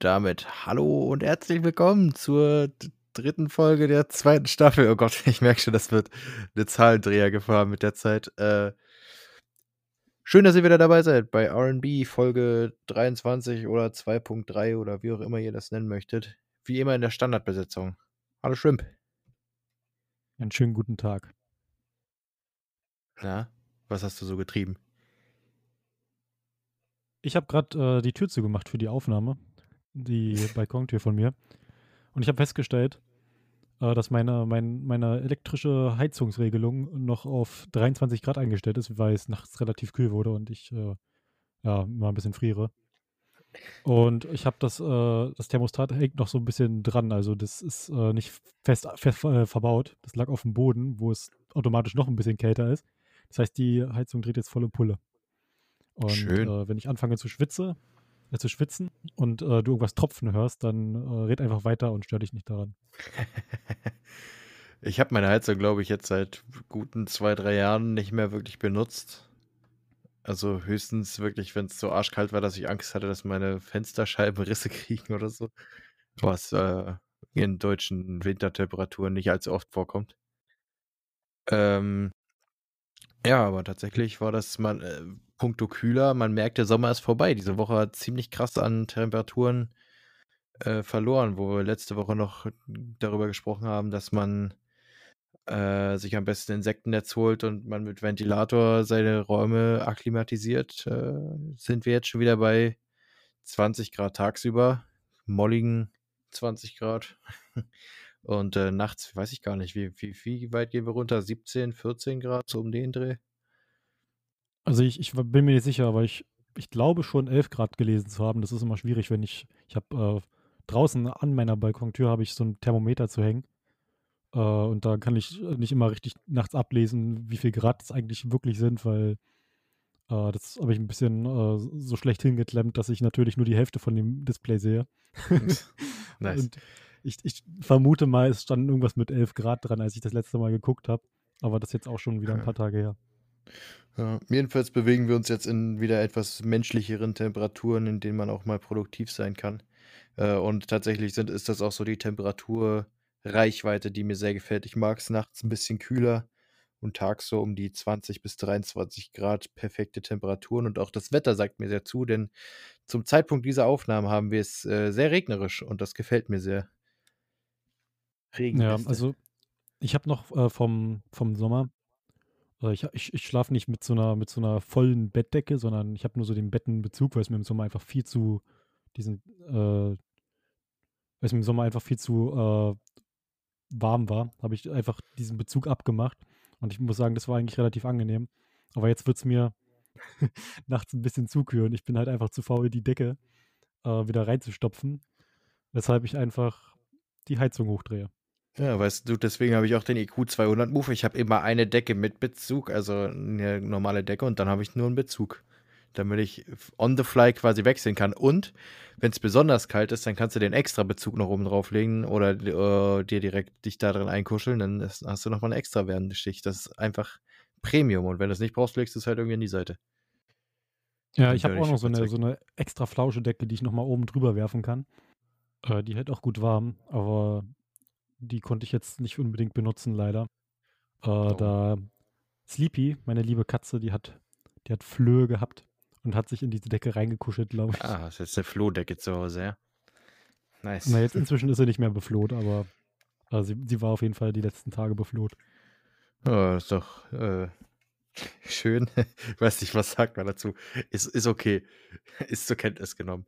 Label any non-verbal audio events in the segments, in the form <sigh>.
damit hallo und herzlich willkommen zur dritten Folge der zweiten Staffel. Oh Gott, <laughs> ich merke schon, das wird eine Zahlendreher gefahren mit der Zeit. Äh, schön, dass ihr wieder dabei seid bei RB Folge 23 oder 2.3 oder wie auch immer ihr das nennen möchtet. Wie immer in der Standardbesetzung. Hallo Shrimp. Einen schönen guten Tag. Na, was hast du so getrieben? Ich habe gerade äh, die Tür zugemacht für die Aufnahme, die Balkontür von mir. Und ich habe festgestellt, äh, dass meine, mein, meine elektrische Heizungsregelung noch auf 23 Grad eingestellt ist, weil es nachts relativ kühl wurde und ich äh, ja, mal ein bisschen friere. Und ich habe das, äh, das Thermostat hängt noch so ein bisschen dran. Also das ist äh, nicht fest, fest äh, verbaut. Das lag auf dem Boden, wo es automatisch noch ein bisschen kälter ist. Das heißt, die Heizung dreht jetzt volle Pulle. Und Schön. äh, wenn ich anfange zu schwitze, zu schwitzen und äh, du irgendwas tropfen hörst, dann äh, red einfach weiter und stör dich nicht daran. <laughs> ich habe meine Heizung, glaube ich, jetzt seit guten zwei, drei Jahren nicht mehr wirklich benutzt. Also höchstens wirklich, wenn es so arschkalt war, dass ich Angst hatte, dass meine Fensterscheiben Risse kriegen oder so. Was äh, in deutschen Wintertemperaturen nicht allzu oft vorkommt. Ähm, ja, aber tatsächlich war das mal äh, puncto kühler. Man merkt, der Sommer ist vorbei. Diese Woche hat ziemlich krass an Temperaturen äh, verloren, wo wir letzte Woche noch darüber gesprochen haben, dass man äh, sich am besten Insektennetz holt und man mit Ventilator seine Räume akklimatisiert. Äh, sind wir jetzt schon wieder bei 20 Grad tagsüber, molligen 20 Grad. <laughs> Und äh, nachts weiß ich gar nicht, wie, wie, wie weit gehen wir runter? 17, 14 Grad, so um den Dreh? Also ich, ich bin mir nicht sicher, aber ich, ich glaube schon 11 Grad gelesen zu haben. Das ist immer schwierig, wenn ich, ich habe äh, draußen an meiner Balkontür habe ich so ein Thermometer zu hängen. Äh, und da kann ich nicht immer richtig nachts ablesen, wie viel Grad es eigentlich wirklich sind, weil äh, das habe ich ein bisschen äh, so schlecht hingeklemmt, dass ich natürlich nur die Hälfte von dem Display sehe. nice. <laughs> Und ich, ich vermute mal, es stand irgendwas mit 11 Grad dran, als ich das letzte Mal geguckt habe. Aber das ist jetzt auch schon wieder ein paar Tage her. Ja, jedenfalls bewegen wir uns jetzt in wieder etwas menschlicheren Temperaturen, in denen man auch mal produktiv sein kann. Äh, und tatsächlich sind, ist das auch so die Temperaturreichweite, die mir sehr gefällt. Ich mag es nachts ein bisschen kühler und tags so um die 20 bis 23 Grad perfekte Temperaturen. Und auch das Wetter sagt mir sehr zu, denn zum Zeitpunkt dieser Aufnahme haben wir es äh, sehr regnerisch und das gefällt mir sehr. Regen. Ja, also ich habe noch äh, vom, vom Sommer, ich, ich, ich schlafe nicht mit so, einer, mit so einer vollen Bettdecke, sondern ich habe nur so den Bettenbezug, weil es mir im Sommer einfach viel zu, diesen, äh, weil es mir im Sommer einfach viel zu äh, warm war, habe ich einfach diesen Bezug abgemacht. Und ich muss sagen, das war eigentlich relativ angenehm. Aber jetzt wird es mir <laughs> nachts ein bisschen zu kühl und ich bin halt einfach zu faul, die Decke äh, wieder reinzustopfen. Weshalb ich einfach die Heizung hochdrehe. Ja, weißt du, deswegen habe ich auch den IQ 200 Move. Ich habe immer eine Decke mit Bezug, also eine normale Decke und dann habe ich nur einen Bezug, damit ich on the fly quasi wechseln kann. Und wenn es besonders kalt ist, dann kannst du den extra Bezug noch oben drauflegen oder äh, dir direkt dich da drin einkuscheln, dann hast du nochmal eine extra wärmende Schicht. Das ist einfach Premium und wenn du es nicht brauchst, legst du es halt irgendwie in die Seite. Ja, ich habe auch noch so eine, so eine extra flausche Decke, die ich nochmal oben drüber werfen kann. Äh, die hält auch gut warm, aber die konnte ich jetzt nicht unbedingt benutzen, leider. Äh, oh. Da Sleepy, meine liebe Katze, die hat, die hat Flöhe gehabt und hat sich in diese Decke reingekuschelt, glaube ich. Ah, das ist jetzt eine Flohdecke zu Hause, ja. Nice. Na, jetzt inzwischen ist sie nicht mehr befloht, aber also sie, sie war auf jeden Fall die letzten Tage befloht. Oh, ist doch äh, schön. <laughs> ich weiß nicht, was sagt man dazu. Ist, ist okay. <laughs> Ist zur Kenntnis genommen.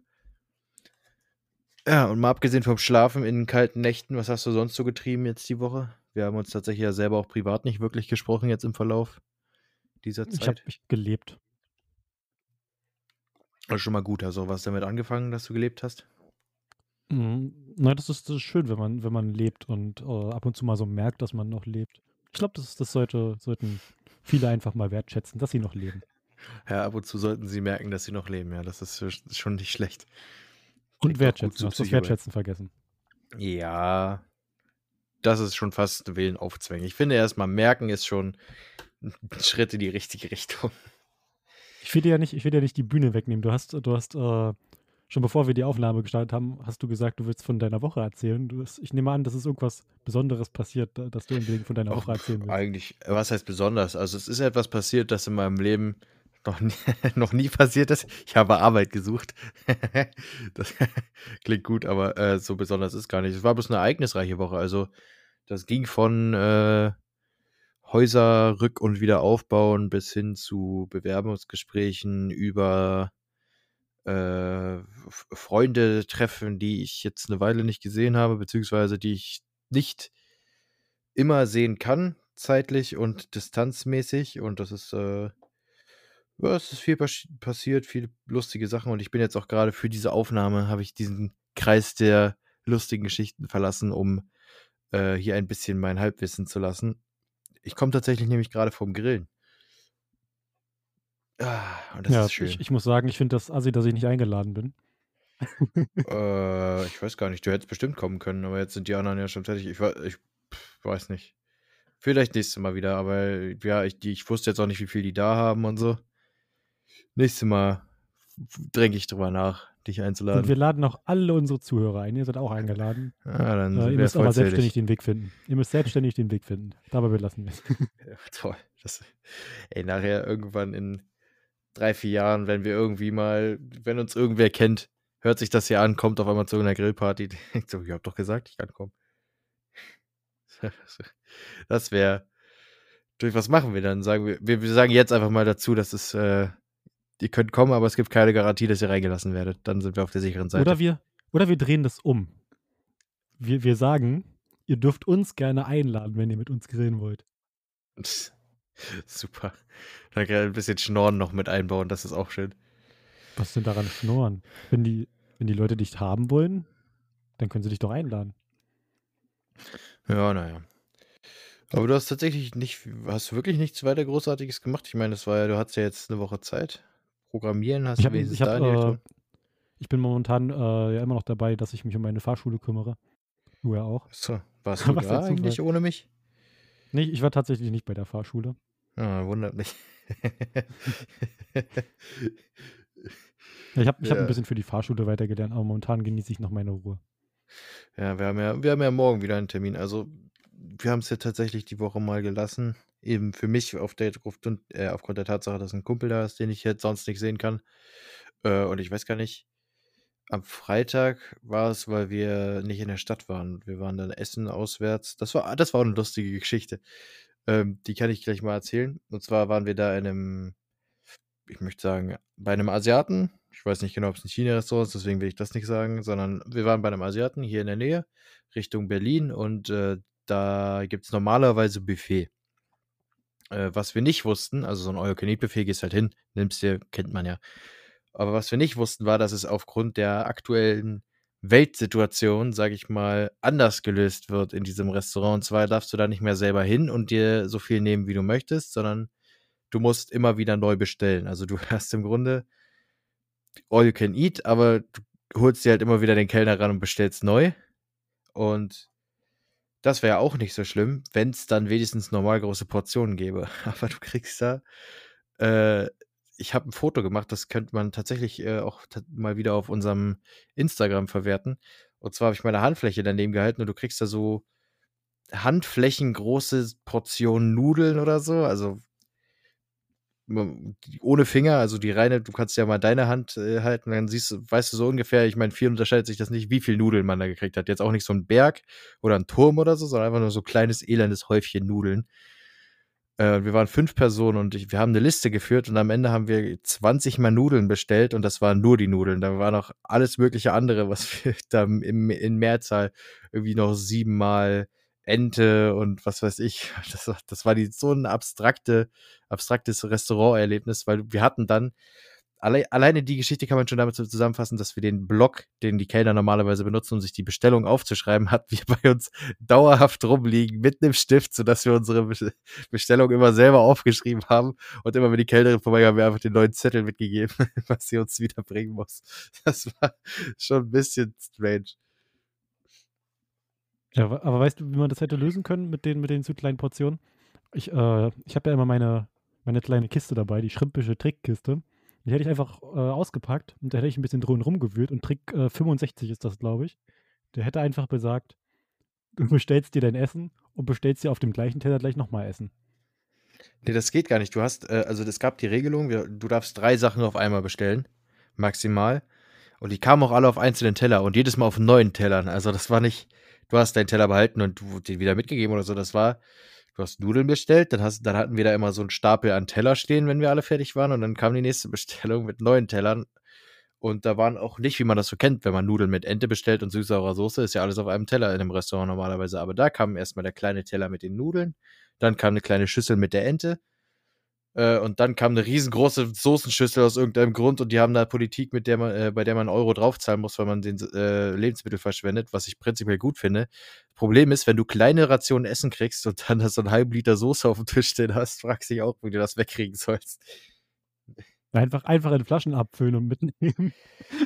Ja, und mal abgesehen vom Schlafen in kalten Nächten, was hast du sonst so getrieben jetzt die Woche? Wir haben uns tatsächlich ja selber auch privat nicht wirklich gesprochen jetzt im Verlauf dieser Zeit. Ich habe mich gelebt. Das ist schon mal gut. Also, was damit angefangen, dass du gelebt hast? Mhm. Nein, das ist, das ist schön, wenn man, wenn man lebt und äh, ab und zu mal so merkt, dass man noch lebt. Ich glaube, das, das sollte, sollten viele einfach mal wertschätzen, dass sie noch leben. Ja, ab und zu sollten sie merken, dass sie noch leben. Ja, das ist schon nicht schlecht. Und wertschätzen. Hast du das Wertschätzen vergessen? Ja, das ist schon fast Willen aufzwängen. Ich finde erstmal merken ist schon ein Schritt in die richtige Richtung. Ich will dir ja nicht, ich will dir nicht die Bühne wegnehmen. Du hast, du hast äh, schon bevor wir die Aufnahme gestartet haben, hast du gesagt, du willst von deiner Woche erzählen. Hast, ich nehme an, dass ist irgendwas Besonderes passiert, dass du unbedingt von deiner Woche erzählen willst. Eigentlich, was heißt besonders? Also es ist etwas passiert, das in meinem Leben noch nie, <laughs> noch nie passiert ist. Ich habe Arbeit gesucht. <laughs> das klingt gut, aber äh, so besonders ist gar nicht. Es war bloß eine ereignisreiche Woche. Also das ging von äh, Häuser rück- und wieder aufbauen bis hin zu Bewerbungsgesprächen über äh, Freunde treffen, die ich jetzt eine Weile nicht gesehen habe, beziehungsweise die ich nicht immer sehen kann, zeitlich und distanzmäßig. Und das ist, äh, ja, es ist viel pas passiert, viele lustige Sachen. Und ich bin jetzt auch gerade für diese Aufnahme, habe ich diesen Kreis der lustigen Geschichten verlassen, um äh, hier ein bisschen mein Halbwissen zu lassen. Ich komme tatsächlich nämlich gerade vom Grillen. Ah, und das ja, ist schön. Ich, ich muss sagen, ich finde das assi, dass ich nicht eingeladen bin. <laughs> äh, ich weiß gar nicht. Du hättest bestimmt kommen können, aber jetzt sind die anderen ja schon fertig. Ich, ich weiß nicht. Vielleicht nächstes Mal wieder, aber ja, ich, ich wusste jetzt auch nicht, wie viel die da haben und so. Nächstes Mal dränge ich drüber nach, dich einzuladen. Und wir laden auch alle unsere Zuhörer ein. Ihr seid auch eingeladen. <laughs> Ja, dann äh, ihr müsst aber selbstständig den Weg finden. Ihr müsst selbstständig den Weg finden. Dabei belassen wir es. <laughs> Ja, toll. Das, ey, nachher irgendwann in drei, vier Jahren, wenn wir irgendwie mal, wenn uns irgendwer kennt, hört sich das hier an, kommt auf einmal zu einer Grillparty, <laughs> denkt so, ich hab doch gesagt, ich kann kommen. Das wäre. Durch was machen wir dann? Sagen wir, wir, wir sagen jetzt einfach mal dazu, dass es, äh, ihr könnt kommen, aber es gibt keine Garantie, dass ihr reingelassen werdet. Dann sind wir auf der sicheren Seite. Oder wir, oder wir drehen das um. Wir, wir sagen, ihr dürft uns gerne einladen, wenn ihr mit uns grillen wollt. <laughs> Super. Dann kann ein bisschen Schnorren noch mit einbauen, das ist auch schön. Was denn daran Schnorren? Wenn die, wenn die Leute dich haben wollen, dann können sie dich doch einladen. Ja, naja. Aber du hast tatsächlich nicht, hast wirklich nichts weiter Großartiges gemacht. Ich meine, das war ja, du hattest ja jetzt eine Woche Zeit. Programmieren hast ich hab, du ich hab, äh, Ich bin momentan äh, ja immer noch dabei, dass ich mich um meine Fahrschule kümmere. Du ja auch. So, warst <laughs> du da eigentlich ohne mich? Nee, ich war tatsächlich nicht bei der Fahrschule. Ah, wundert mich. <laughs> ich habe ich hab ein bisschen für die Fahrschule weitergelernt, aber momentan genieße ich noch meine Ruhe. Ja, wir haben ja, wir haben ja morgen wieder einen Termin. Also, wir haben es ja tatsächlich die Woche mal gelassen. Eben für mich auf der, äh, aufgrund der Tatsache, dass ein Kumpel da ist, den ich jetzt sonst nicht sehen kann. Äh, und ich weiß gar nicht, am Freitag war es, weil wir nicht in der Stadt waren. Wir waren dann essen auswärts. Das war, das war eine lustige Geschichte. Ähm, die kann ich gleich mal erzählen. Und zwar waren wir da in einem, ich möchte sagen, bei einem Asiaten. Ich weiß nicht genau, ob es ein China-Restaurant ist, deswegen will ich das nicht sagen, sondern wir waren bei einem Asiaten hier in der Nähe, Richtung Berlin. Und äh, da gibt es normalerweise Buffet. Äh, was wir nicht wussten, also so ein All-You-Can-Eat-Buffet, gehst halt hin, nimmst dir, kennt man ja. Aber was wir nicht wussten, war, dass es aufgrund der aktuellen Weltsituation, sage ich mal, anders gelöst wird in diesem Restaurant. Und zwar darfst du da nicht mehr selber hin und dir so viel nehmen, wie du möchtest, sondern du musst immer wieder neu bestellen. Also du <laughs> hast im Grunde all you can eat, aber du holst dir halt immer wieder den Kellner ran und bestellst neu. Und das wäre auch nicht so schlimm, wenn es dann wenigstens normal große Portionen gäbe. <laughs> Aber du kriegst da äh, ich habe ein Foto gemacht, das könnte man tatsächlich äh, auch mal wieder auf unserem Instagram verwerten. Und zwar habe ich meine Handfläche daneben gehalten und du kriegst da so handflächengroße Portionen Nudeln oder so. Also ohne Finger, also die reine, du kannst ja mal deine Hand äh, halten, dann siehst weißt du so ungefähr, ich meine, viel unterscheidet sich das nicht, wie viel Nudeln man da gekriegt hat. Jetzt auch nicht so ein Berg oder ein Turm oder so, sondern einfach nur so ein kleines, elendes Häufchen Nudeln. Äh, wir waren fünf Personen und ich, wir haben eine Liste geführt und am Ende haben wir 20 Mal Nudeln bestellt und das waren nur die Nudeln. Da war noch alles mögliche andere, was <laughs> wir da im, in Mehrzahl irgendwie noch siebenmal Ente und was weiß ich. <laughs> Das, das war die, so ein abstrakte, abstraktes Restauranterlebnis, weil wir hatten dann alle, alleine die Geschichte kann man schon damit zusammenfassen, dass wir den Block, den die Kellner normalerweise benutzen, um sich die Bestellung aufzuschreiben, <laughs> hat wir bei uns dauerhaft rumliegen mit einem Stift, sodass wir unsere Bestellung immer selber aufgeschrieben haben und immer wenn die Kellnerin vorbei haben wir einfach den neuen Zettel mitgegeben, <laughs> was sie uns wiederbringen muss. Das war schon ein bisschen strange. Ja, aber weißt du, wie man das hätte lösen können mit den, mit den zu kleinen Portionen? Ich, äh, ich habe ja immer meine, meine kleine Kiste dabei, die schrimpische Trickkiste. Die hätte ich einfach äh, ausgepackt und da hätte ich ein bisschen drin rumgewühlt und Trick äh, 65 ist das, glaube ich. Der hätte einfach besagt, du bestellst dir dein Essen und bestellst dir auf dem gleichen Teller gleich nochmal Essen. Nee, das geht gar nicht. Du hast, äh, also es gab die Regelung, du darfst drei Sachen auf einmal bestellen, maximal. Und die kamen auch alle auf einzelnen Teller und jedes Mal auf neuen Tellern. Also das war nicht, du hast deinen Teller behalten und du den wieder mitgegeben oder so. Das war, du hast Nudeln bestellt, dann, hast, dann hatten wir da immer so einen Stapel an Teller stehen, wenn wir alle fertig waren. Und dann kam die nächste <laughs> Bestellung mit neuen Tellern. Und da waren auch nicht, wie man das so kennt, wenn man Nudeln mit Ente bestellt und süß-saurer Soße, ist ja alles auf einem Teller in einem Restaurant normalerweise. Aber da kam erstmal der kleine Teller mit den Nudeln, dann kam eine kleine Schüssel mit der Ente äh, und dann kam eine riesengroße Soßenschüssel aus irgendeinem Grund und die haben da Politik, mit der man, äh, bei der man einen Euro draufzahlen muss, weil man den äh, Lebensmittel verschwendet, was ich prinzipiell gut finde. Problem ist, wenn du kleine Rationen Essen kriegst und dann so einen halben Liter Soße auf dem Tisch stehen hast, fragst du dich auch, wie du das wegkriegen sollst. Einfach, einfach in Flaschen abfüllen und mitnehmen.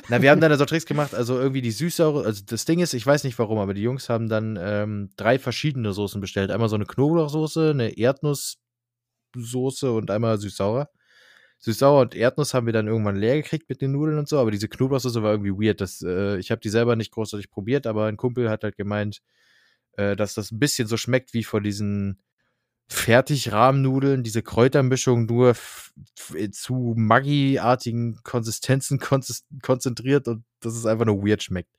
Na, wir haben dann <laughs> so Tricks gemacht, also irgendwie die Süßsaure, also das Ding ist, ich weiß nicht warum, aber die Jungs haben dann ähm, drei verschiedene Soßen bestellt. Einmal so eine Knoblauchsoße, eine Erdnuss, Soße und einmal süß-sauer. Süß-sauer und Erdnuss haben wir dann irgendwann leer gekriegt mit den Nudeln und so, aber diese Knoblauchsoße war irgendwie weird. Das, äh, ich habe die selber nicht großartig probiert, aber ein Kumpel hat halt gemeint, äh, dass das ein bisschen so schmeckt wie von diesen Fertigrahmnudeln, diese Kräutermischung nur zu Maggi-artigen Konsistenzen konzentriert und dass es einfach nur weird schmeckt.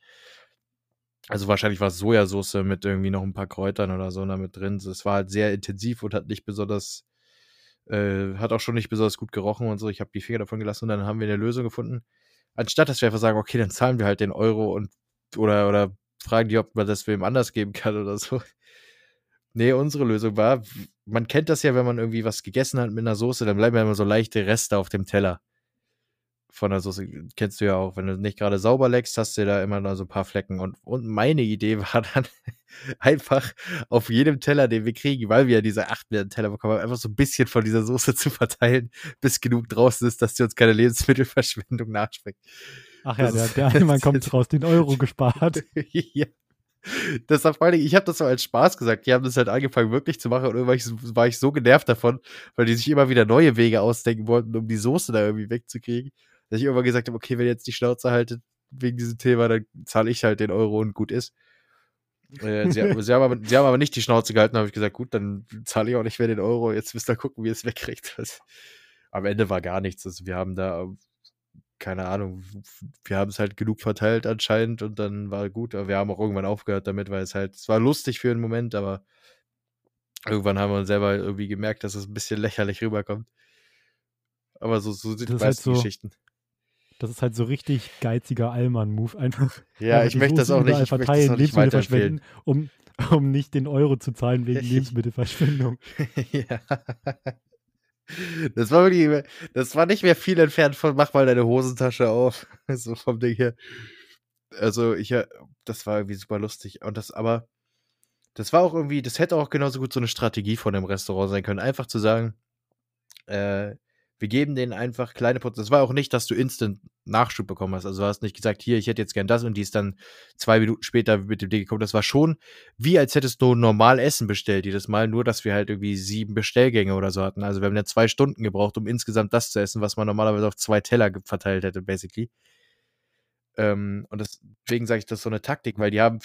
Also wahrscheinlich war es Sojasauce mit irgendwie noch ein paar Kräutern oder so damit drin. Es war halt sehr intensiv und hat nicht besonders äh, hat auch schon nicht besonders gut gerochen und so. Ich habe die Finger davon gelassen und dann haben wir eine Lösung gefunden. Anstatt dass wir einfach sagen, okay, dann zahlen wir halt den Euro und oder, oder fragen die, ob man das wem anders geben kann oder so. Nee, unsere Lösung war, man kennt das ja, wenn man irgendwie was gegessen hat mit einer Soße, dann bleiben ja immer so leichte Reste auf dem Teller. Von der Soße kennst du ja auch. Wenn du nicht gerade sauber leckst, hast du da immer noch so ein paar Flecken. Und, und meine Idee <laughs> war dann, einfach auf jedem Teller, den wir kriegen, weil wir ja diese 8 Milliarden Teller bekommen haben, einfach so ein bisschen von dieser Soße <laughs> zu verteilen, bis genug draußen ist, dass sie uns keine Lebensmittelverschwendung nachschmeckt. Ach ja, der, der <laughs> Einmann kommt raus, den Euro gespart. ja. Das war vor allem, ich habe das so als Spaß gesagt. Die haben das halt angefangen wirklich zu machen und irgendwann war ich so genervt davon, weil die sich immer wieder neue Wege ausdenken wollten, um die Soße da irgendwie wegzukriegen, dass ich irgendwann gesagt habe, okay, wenn ihr jetzt die Schnauze haltet wegen diesem Thema, dann zahle ich halt den Euro und gut ist. Äh, sie, <laughs> sie, haben aber, sie, haben aber, nicht die Schnauze gehalten, habe ich gesagt, gut, dann zahle ich auch nicht mehr den Euro. Jetzt müsst ihr gucken, wie ihr es wegkriegt. <laughs> Das, am Ende war gar nichts. Also wir haben da, keine Ahnung, wir haben es halt genug verteilt anscheinend und dann war gut. Aber wir haben auch irgendwann aufgehört damit, weil es halt, es war lustig für einen Moment, aber irgendwann haben wir uns selber irgendwie gemerkt, dass es ein bisschen lächerlich rüberkommt. Aber so, so sind die halt meisten halt so, Geschichten. Das ist halt so richtig geiziger Allmann-Move. Einfach. Ja, ich möchte das auch nicht. Ich verteilen, das Lebensmittel verschwenden, um, um nicht den Euro zu zahlen wegen Lebensmittelverschwendung. <laughs> ja. Das war wirklich, das war nicht mehr viel entfernt von mach mal deine Hosentasche auf. <laughs> So vom Ding her. Also ich, das war irgendwie super lustig. Und das, aber, das war auch irgendwie, das hätte auch genauso gut so eine Strategie von dem Restaurant sein können. Einfach zu sagen, äh, wir geben denen einfach kleine Portionen. Das war auch nicht, dass du instant Nachschub bekommen hast. Also du hast nicht gesagt, hier, ich hätte jetzt gern das und die ist dann zwei Minuten später mit dem Ding gekommen. Das war schon wie, als hättest du normal Essen bestellt jedes Mal, nur dass wir halt irgendwie sieben Bestellgänge oder so hatten. Also wir haben ja zwei Stunden gebraucht, um insgesamt das zu essen, was man normalerweise auf zwei Teller verteilt hätte, basically. Ähm, und deswegen sage ich, das so eine Taktik, weil die haben,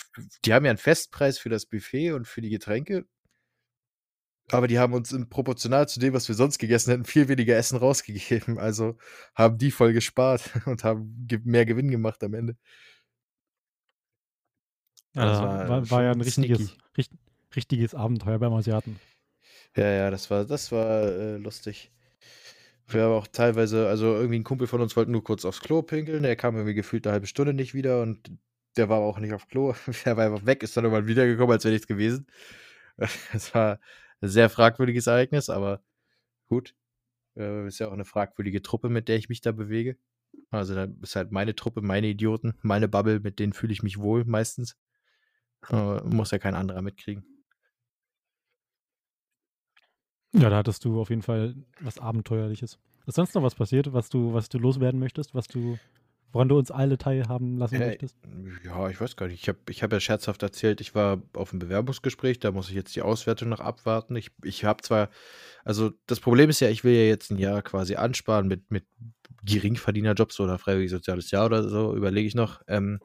die haben ja einen Festpreis für das Buffet und für die Getränke aber die haben uns im proportional zu dem, was wir sonst gegessen hätten, viel weniger Essen rausgegeben. Also haben die voll gespart <laughs> und haben mehr Gewinn gemacht am Ende. Ja, das war, war, war ja ein richtiges, richt, richtiges Abenteuer beim Asiaten. Ja, ja, das war, das war äh, lustig. Wir haben auch teilweise, also irgendwie ein Kumpel von uns wollte nur kurz aufs Klo pinkeln, der kam irgendwie gefühlt eine halbe Stunde nicht wieder und der war auch nicht auf Klo. <laughs> Der war einfach weg, ist dann irgendwann wiedergekommen, als wäre nichts gewesen. <laughs> Das war, sehr fragwürdiges Ereignis, aber gut. Äh, ist ja auch eine fragwürdige Truppe, mit der ich mich da bewege. Also, da ist halt meine Truppe, meine Idioten, meine Bubble, mit denen fühle ich mich wohl meistens. Äh, muss ja kein anderer mitkriegen. Ja, da hattest du auf jeden Fall was Abenteuerliches. Ist sonst noch was passiert, was du, was du loswerden möchtest, was du Woran du uns alle teilhaben lassen äh, möchtest? Ja, ich weiß gar nicht. Ich habe ich hab ja scherzhaft erzählt, ich war auf einem Bewerbungsgespräch, da muss ich jetzt die Auswertung noch abwarten. Ich, ich habe zwar, also das Problem ist ja, ich will ja jetzt ein Jahr quasi ansparen mit, mit Geringverdienerjobs oder freiwillig soziales Jahr oder so, überlege ich noch. Ähm,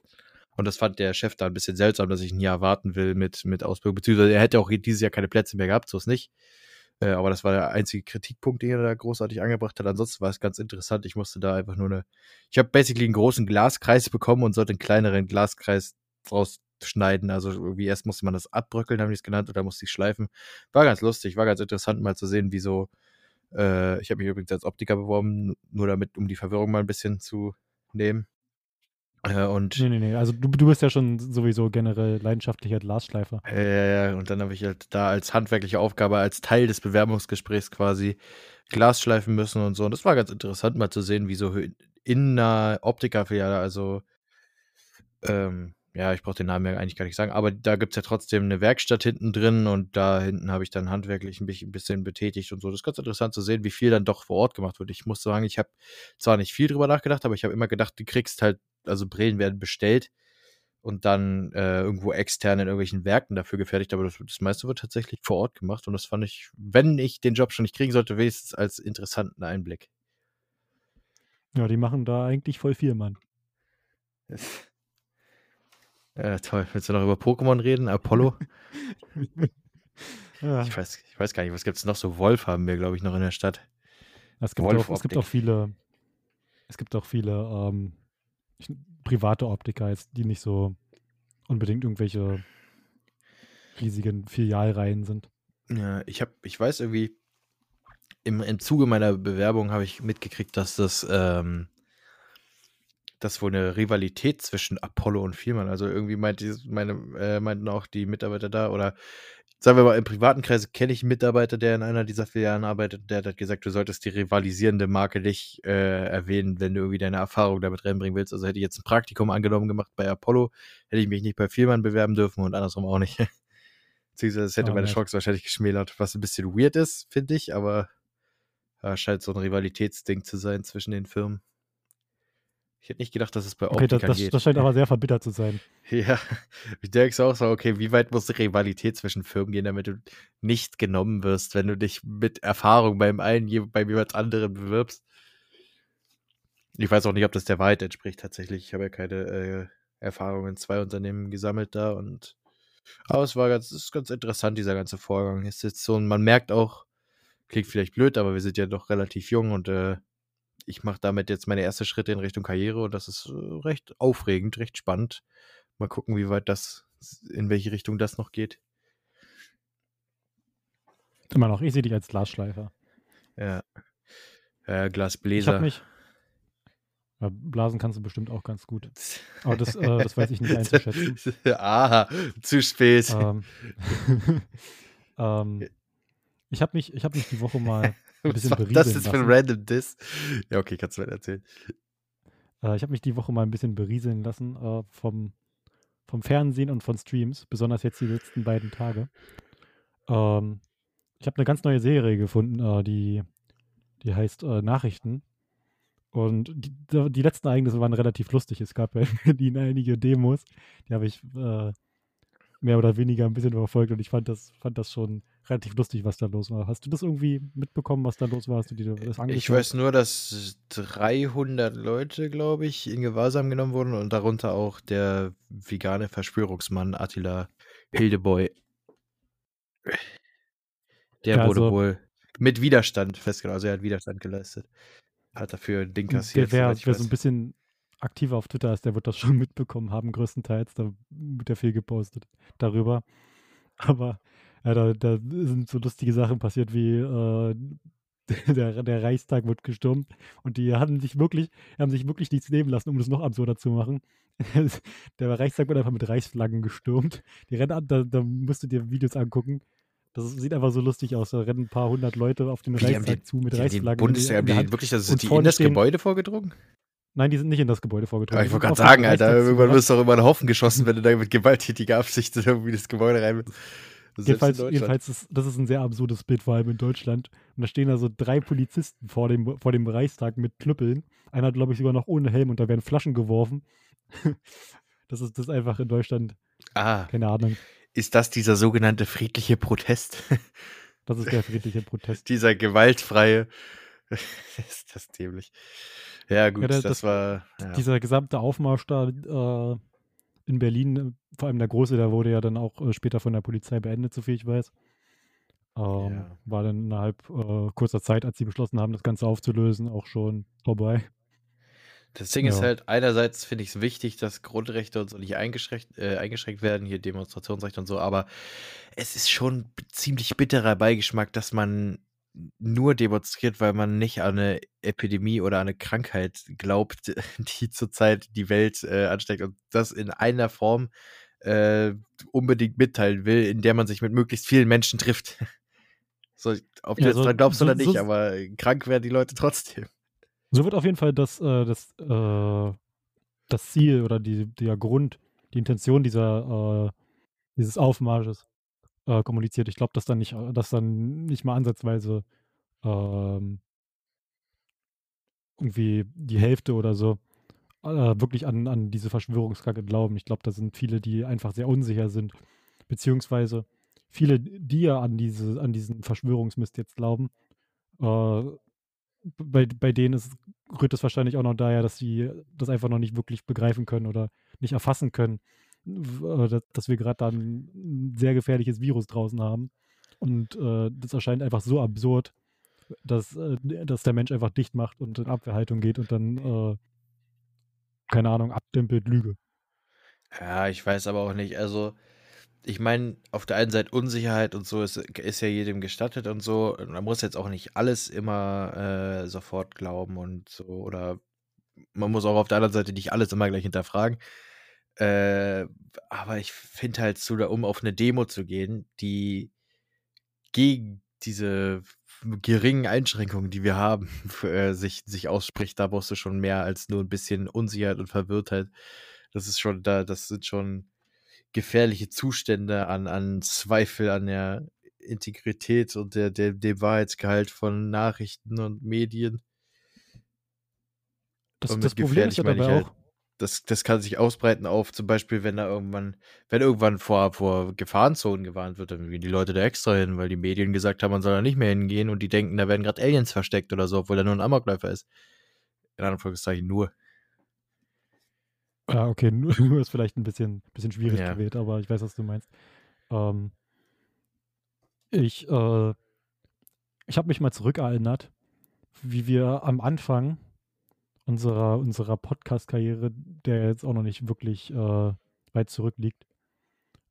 und das fand der Chef da ein bisschen seltsam, dass ich ein Jahr warten will mit, mit Ausbildung. Beziehungsweise er hätte auch dieses Jahr keine Plätze mehr gehabt, so ist nicht. Äh, aber das war der einzige Kritikpunkt, den er da großartig angebracht hat. Ansonsten war es ganz interessant. Ich musste da einfach nur eine. Ich habe basically einen großen Glaskreis bekommen und sollte einen kleineren Glaskreis draus schneiden. Also irgendwie erst musste man das abbröckeln, haben die es genannt, oder musste ich schleifen. War ganz lustig, war ganz interessant mal zu sehen, wie so. Äh, ich habe mich übrigens als Optiker beworben, nur damit, um die Verwirrung mal ein bisschen zu nehmen. Äh, und nee, nee, nee. Also du, du bist ja schon sowieso generell leidenschaftlicher Glasschleifer. Ja, ja, ja. Und dann habe ich halt da als handwerkliche Aufgabe, als Teil des Bewerbungsgesprächs quasi Glas schleifen müssen und so. Und das war ganz interessant, mal zu sehen, wie so in einer Optikerfiliale, also ähm, ja, ich brauche den Namen ja eigentlich gar nicht sagen, aber da gibt es ja trotzdem eine Werkstatt hinten drin und da hinten habe ich dann handwerklich ein bisschen betätigt und so. Das ist ganz interessant zu sehen, wie viel dann doch vor Ort gemacht wird. Ich muss sagen, ich habe zwar nicht viel drüber nachgedacht, aber ich habe immer gedacht, du kriegst halt, also Brillen werden bestellt und dann äh, irgendwo extern in irgendwelchen Werken dafür gefertigt, aber das, das, meiste wird tatsächlich vor Ort gemacht und das fand ich, wenn ich den Job schon nicht kriegen sollte, wenigstens als interessanten Einblick. Ja, die machen da eigentlich voll viel, Mann. <laughs> Ja, toll. Willst du noch über Pokémon reden? Apollo? <laughs> ja. ich, weiß, ich weiß gar nicht, was gibt es noch so? Wolf haben wir, glaube ich, noch in der Stadt. Es gibt, auch, es gibt auch viele, es gibt auch viele ähm, private Optiker, jetzt, die nicht so unbedingt irgendwelche riesigen Filialreihen sind. Ja, ich habe, ich weiß irgendwie, im, im Zuge meiner Bewerbung habe ich mitgekriegt, dass das ähm, das wohl eine Rivalität zwischen Apollo und Vielmann. Also irgendwie meint die, meine, äh, meinten auch die Mitarbeiter da oder sagen wir mal, im privaten Kreis kenne ich einen Mitarbeiter, der in einer dieser Filialen arbeitet, der hat gesagt, du solltest die rivalisierende Marke nicht äh, erwähnen, wenn du irgendwie deine Erfahrung damit reinbringen willst. Also hätte ich jetzt ein Praktikum angenommen gemacht bei Apollo, hätte ich mich nicht bei Vielmann bewerben dürfen und andersrum auch nicht. <laughs> Beziehungsweise das hätte oh, meine Chance wahrscheinlich geschmälert, was ein bisschen weird ist, finde ich, aber ja, scheint so ein Rivalitätsding zu sein zwischen den Firmen. Ich hätte nicht gedacht, dass es bei okay, Optikern das, das, geht. Das scheint <laughs> aber sehr verbittert zu sein. Ja, ich denke auch so, okay, wie weit muss die Rivalität zwischen Firmen gehen, damit du nicht genommen wirst, wenn du dich mit Erfahrung beim einen, beim jemand anderen bewirbst? Ich weiß auch nicht, ob das der Wahrheit entspricht tatsächlich. Ich habe ja keine äh, Erfahrung in zwei Unternehmen gesammelt da und aber es war ganz, ist ganz interessant, dieser ganze Vorgang. Ist jetzt so, und man merkt auch, klingt vielleicht blöd, aber wir sind ja doch relativ jung und äh, ich mache damit jetzt meine ersten Schritte in Richtung Karriere und das ist äh, recht aufregend, recht spannend. Mal gucken, wie weit das, in welche Richtung das noch geht. Immer noch, ich sehe dich als Glasschleifer. Ja. Äh, Glasbläser. Ich. Ja, Blasen kannst du bestimmt auch ganz gut. <laughs> Aber das, äh, das weiß ich nicht einzuschätzen. <laughs> Aha, zu spät. Ähm, <laughs> ähm, ich habe mich, hab mich die Woche mal <laughs> Was war das jetzt für ein random Diss? Ja, okay, kannst du weiter erzählen. Äh, ich habe mich die Woche mal ein bisschen berieseln lassen äh, vom, vom Fernsehen und von Streams, besonders jetzt die letzten beiden Tage. Ähm, ich habe eine ganz neue Serie gefunden, äh, die, die heißt äh, Nachrichten. Und die, die, letzten Ereignisse waren relativ lustig. Es gab ja <laughs> in Berlin einige Demos, die habe ich äh, mehr oder weniger ein bisschen verfolgt und ich fand das, fand das schon relativ lustig, was da los war. Hast du das irgendwie mitbekommen, was da los war? Hast du dir das angeschaut? Ich weiß nur, dass 300 Leute, glaube ich, in Gewahrsam genommen wurden und darunter auch der vegane Verschwörungsmann Attila Hildeboy. Der ja, wurde also, wohl mit Widerstand festgenommen. Also er hat Widerstand geleistet. Hat dafür ein Ding kassiert. Der wäre wär so ein bisschen aktiver auf Twitter ist, der wird das schon <laughs> mitbekommen haben, größtenteils. Da wird ja viel gepostet darüber. Aber ja, da, da sind so lustige Sachen passiert, wie äh, <laughs> der, der Reichstag wird gestürmt und die haben sich wirklich, haben sich wirklich nichts nehmen lassen, um das noch absurder zu machen. <laughs> der Reichstag wird einfach mit Reichsflaggen gestürmt. Die rennen, da, da musst du dir Videos angucken. Das sieht einfach so lustig aus. Da rennen ein paar hundert Leute auf den Reichstag die, zu mit Reichsflaggen. Bundestag, die, die, wirklich, also sind die in das Gebäude vorgedrungen? Nein, die sind nicht in das Gebäude vorgedrungen. ich wollte gerade sagen, Alter, irgendwann wirst du auch immer einen Haufen geschossen, wenn du da mit gewalttätiger Absicht irgendwie das Gebäude rein willst. Jedenfalls, jedenfalls ist das ist ein sehr absurdes Bild, vor allem in Deutschland. Und da stehen also drei Polizisten vor dem, vor dem Reichstag mit Knüppeln. Einer glaube ich, sogar noch ohne Helm und da werden Flaschen geworfen. <laughs> das ist das einfach in Deutschland. Ah. Keine Ahnung. Ist das dieser sogenannte friedliche Protest? <laughs> das ist der friedliche Protest. dieser gewaltfreie <laughs> ist das dämlich. Ja, gut, ja, das, das, war. Ja. Dieser gesamte Aufmarsch da äh, in Berlin, vor allem der große, der wurde ja dann auch äh, später von der Polizei beendet, soviel ich weiß. Ähm, ja. War dann innerhalb äh, kurzer Zeit, als sie beschlossen haben, das Ganze aufzulösen, auch schon vorbei. Das Ding ist halt, einerseits finde ich es wichtig, dass Grundrechte und so nicht eingeschränkt, äh, eingeschränkt werden, hier Demonstrationsrechte und so, aber es ist schon ziemlich bitterer Beigeschmack, dass man nur demonstriert, weil man nicht an eine Epidemie oder an eine Krankheit glaubt, <laughs> die zurzeit die Welt äh, ansteckt und das in einer Form äh, unbedingt mitteilen will, in der man sich mit möglichst vielen Menschen trifft. <laughs> so, ob du ja, jetzt so, dran glaubst so, oder nicht, so, aber krank werden die Leute trotzdem. So wird auf jeden Fall das, äh, das, äh, das Ziel oder die, der Grund, die Intention dieser, äh, dieses Aufmarsches äh, kommuniziert. Ich glaube, dass dann nicht, dass dann nicht mal ansatzweise ähm, irgendwie die Hälfte oder so äh, wirklich an, an diese Verschwörungskacke glauben. Ich glaube, da sind viele, die einfach sehr unsicher sind, beziehungsweise viele, die ja an diese, an diesen Verschwörungsmist jetzt glauben, äh, bei, bei denen ist, rührt es wahrscheinlich auch noch daher, dass sie das einfach noch nicht wirklich begreifen können oder nicht erfassen können, äh, dass wir gerade da ein sehr gefährliches Virus draußen haben. Und äh, das erscheint einfach so absurd, dass, äh, dass der Mensch einfach dicht macht und in Abwehrhaltung geht und dann, äh, keine Ahnung, abdempelt Lüge. Ja, ich weiß aber auch nicht. Also, ich meine, auf der einen Seite Unsicherheit und so ist, ist ja jedem gestattet und so. Man muss jetzt auch nicht alles immer äh, sofort glauben und so. Oder man muss auch auf der anderen Seite nicht alles immer gleich hinterfragen. Äh, aber ich finde halt so, um auf eine Demo zu gehen, die gegen diese geringen Einschränkungen, die wir haben, <laughs> äh, sich, sich ausspricht, da brauchst du schon mehr als nur ein bisschen Unsicherheit und Verwirrtheit. Das ist schon, da, das sind schon gefährliche Zustände an, an Zweifel an der Integrität und der, der, dem Wahrheitsgehalt von Nachrichten und Medien. Das, und das Problem ist ja dabei halt, auch, das, das kann sich ausbreiten auf zum Beispiel, wenn da irgendwann, wenn irgendwann vor, vor Gefahrenzonen gewarnt wird, dann gehen die Leute da extra hin, weil die Medien gesagt haben, man soll da nicht mehr hingehen und die denken, da werden gerade Aliens versteckt oder so, obwohl da nur ein Amokläufer ist. In Anführungszeichen nur. Ja, okay, nur, <laughs> nur ist vielleicht ein bisschen, bisschen schwierig ja. gewählt, aber ich weiß, was du meinst. Ähm, ich äh, ich habe mich mal zurückerinnert, wie wir am Anfang unserer, unserer Podcast-Karriere, der jetzt auch noch nicht wirklich äh, weit zurückliegt,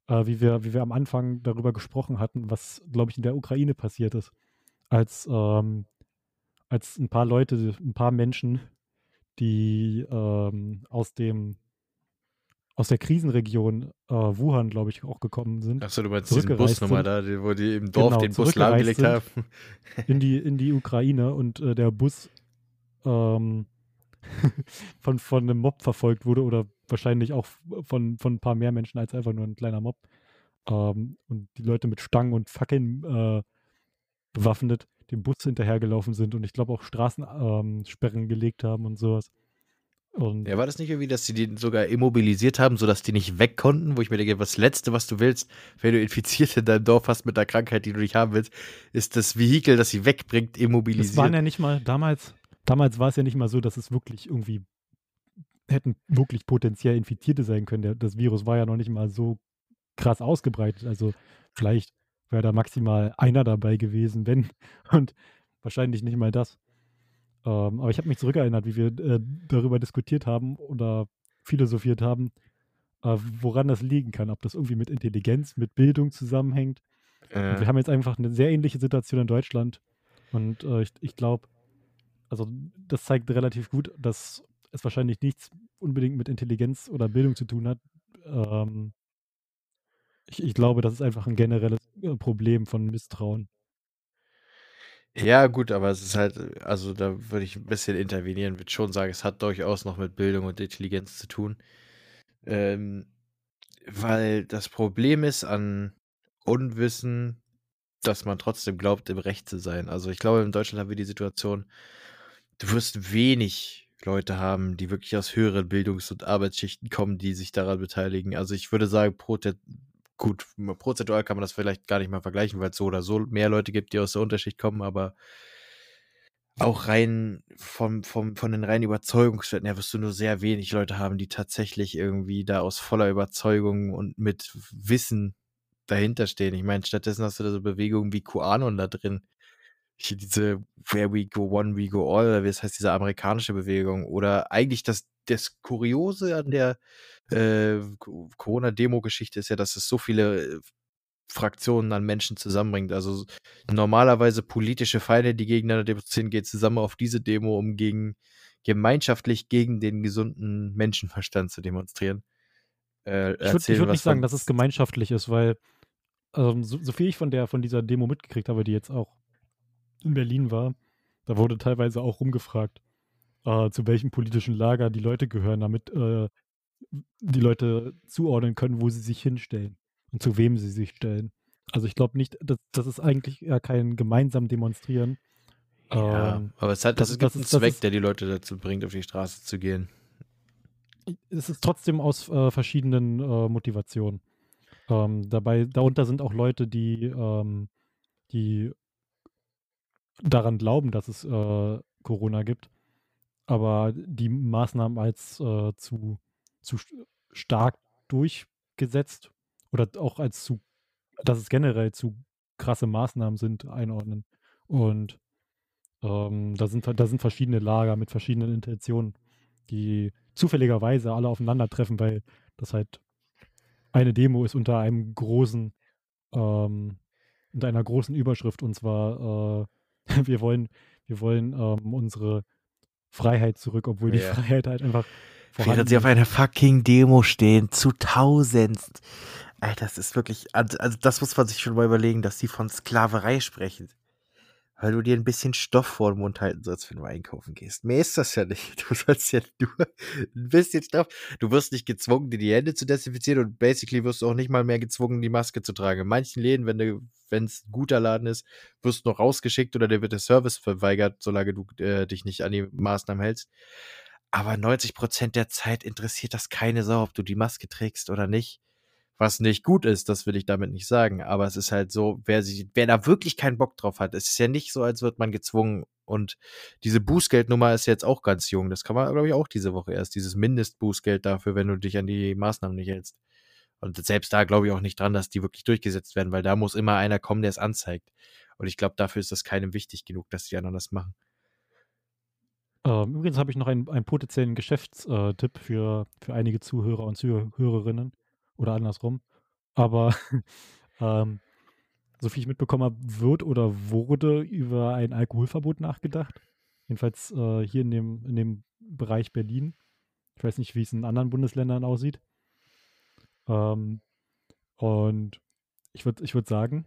äh, wie, wir, wie wir am Anfang darüber gesprochen hatten, was, glaube ich, in der Ukraine passiert ist. Als, ähm, als ein paar Leute, ein paar Menschen, die ähm, aus dem aus der Krisenregion äh, Wuhan, glaube ich, auch gekommen sind. Achso, du meinst diesen Bus nochmal da, wo die im Dorf genau, den Bus lahmgelegt haben. In die, in die Ukraine und äh, der Bus ähm, <laughs> von, von einem Mob verfolgt wurde oder wahrscheinlich auch von, von ein paar mehr Menschen als einfach nur ein kleiner Mob. Ähm, und die Leute mit Stangen und Fackeln äh, bewaffnet dem Bus hinterhergelaufen sind und ich glaube auch Straßensperren ähm, gelegt haben und sowas. Und ja, war das nicht irgendwie, dass sie die sogar immobilisiert haben, sodass die nicht weg konnten? Wo ich mir denke, das Letzte, was du willst, wenn du Infizierte in deinem Dorf hast mit einer Krankheit, die du nicht haben willst, ist das Vehikel, das sie wegbringt, immobilisiert. Das waren ja nicht mal, damals, damals war es ja nicht mal so, dass es wirklich irgendwie hätten wirklich potenziell Infizierte sein können. das Virus war ja noch nicht mal so krass ausgebreitet. Also vielleicht wäre da maximal einer dabei gewesen, wenn. <laughs> Und wahrscheinlich nicht mal das. Ähm, aber ich habe mich zurückerinnert, wie wir äh, darüber diskutiert haben oder philosophiert haben, äh, woran das liegen kann. Ob das irgendwie mit Intelligenz, mit Bildung zusammenhängt. Äh. wir haben jetzt einfach eine sehr ähnliche Situation in Deutschland. Und äh, ich, ich glaube, also das zeigt relativ gut, dass es wahrscheinlich nichts unbedingt mit Intelligenz oder Bildung zu tun hat. Ähm, ich, ich, glaube, das ist einfach ein generelles äh, Problem von Misstrauen. Ja, gut, aber es ist halt, also da würde ich ein bisschen intervenieren, würde schon sagen, es hat durchaus noch mit Bildung und Intelligenz zu tun. Ähm, weil das Problem ist an Unwissen, dass man trotzdem glaubt, im Recht zu sein. Also ich glaube, in Deutschland haben wir die Situation, du wirst wenig Leute haben, die wirklich aus höheren Bildungs- und Arbeitsschichten kommen, die sich daran beteiligen. Also ich würde sagen, gut, prozentual kann man das vielleicht gar nicht mal vergleichen, weil es so oder so mehr Leute gibt, die aus der Unterschicht kommen, aber auch rein vom, vom, von den reinen Überzeugungswerten her wirst du nur sehr wenig Leute haben, die tatsächlich irgendwie da aus voller Überzeugung und mit Wissen dahinter stehen. Ich meine, stattdessen hast du da so Bewegungen wie QAnon da drin. Hier diese Where we go one, we go all, wie das heißt, diese amerikanische Bewegung. Oder eigentlich das, das Kuriose an der äh, Corona-Demo-Geschichte ist ja, dass es so viele äh, Fraktionen an Menschen zusammenbringt. Also normalerweise politische Feinde, die gegeneinander demonstrieren, gehen zusammen auf diese Demo, um gegen gemeinschaftlich gegen den gesunden Menschenverstand zu demonstrieren. Äh, ich würde würd nicht sagen, dass es gemeinschaftlich ist, weil ähm, so, so, viel ich von der von dieser Demo mitgekriegt habe, die jetzt auch in Berlin war, da wurde teilweise auch rumgefragt, äh, zu welchem politischen Lager die Leute gehören, damit äh, die Leute zuordnen können, wo sie sich hinstellen und zu wem sie sich stellen. Also ich glaube nicht, das, das ist eigentlich ja kein gemeinsam Demonstrieren. Ja, ähm, aber es hat das, das, das einen ist, Zweck, ist, der die Leute dazu bringt, auf die Straße zu gehen. Es ist trotzdem aus äh, verschiedenen äh, Motivationen. Ähm, dabei, darunter sind auch Leute, die, ähm, die daran glauben, dass es äh, Corona gibt, aber die Maßnahmen als äh, zu, zu stark durchgesetzt oder auch als zu, dass es generell zu krasse Maßnahmen sind, einordnen. Und ähm, da, sind, da sind verschiedene Lager mit verschiedenen Intentionen, die zufälligerweise alle aufeinandertreffen, weil das halt eine Demo ist unter einem großen, ähm, unter einer großen Überschrift und zwar äh, <laughs> wir wollen, wir wollen ähm, unsere Freiheit zurück, obwohl die Freiheit halt einfach vorhanden Während sie auf einer fucking Demo stehen, zu tausend. Alter, das ist wirklich, also, also das muss man sich schon mal überlegen, dass die von Sklaverei sprechen weil du dir ein bisschen Stoff vor den Mund halten sollst, wenn du einkaufen gehst. Mehr ist das ja nicht. <laughs> Du sollst ja nur ein bisschen Stoff. Du wirst nicht gezwungen, dir die Hände zu desinfizieren und basically wirst du auch nicht mal mehr gezwungen, die Maske zu tragen. In manchen Läden, wenn es ein guter Laden ist, wirst du noch rausgeschickt oder dir wird der Service verweigert, solange du äh, dich nicht an die Maßnahmen hältst. Aber 90 Prozent der Zeit interessiert das keine Sau, ob du die Maske trägst oder nicht. Was nicht gut ist, das will ich damit nicht sagen. Aber es ist halt so, wer, sie, wer da wirklich keinen Bock drauf hat, es ist ja nicht so, als wird man gezwungen. Und diese Bußgeldnummer ist jetzt auch ganz jung. Das kann man, glaube ich, auch diese Woche erst. Dieses Mindestbußgeld dafür, wenn du dich an die Maßnahmen nicht hältst. Und selbst da glaube ich auch nicht dran, dass die wirklich durchgesetzt werden, weil da muss immer einer kommen, der es anzeigt. Und ich glaube, dafür ist das keinem wichtig genug, dass die anderen das machen. Ähm, übrigens habe ich noch einen, einen potenziellen Geschäftstipp für, für einige Zuhörer und Zuhörerinnen oder andersrum. Aber <laughs> ähm, so viel ich mitbekommen habe, wird oder wurde über ein Alkoholverbot nachgedacht. Jedenfalls äh, hier in dem, in dem Bereich Berlin. Ich weiß nicht, wie es in anderen Bundesländern aussieht. Ähm, und ich würde ich würd sagen,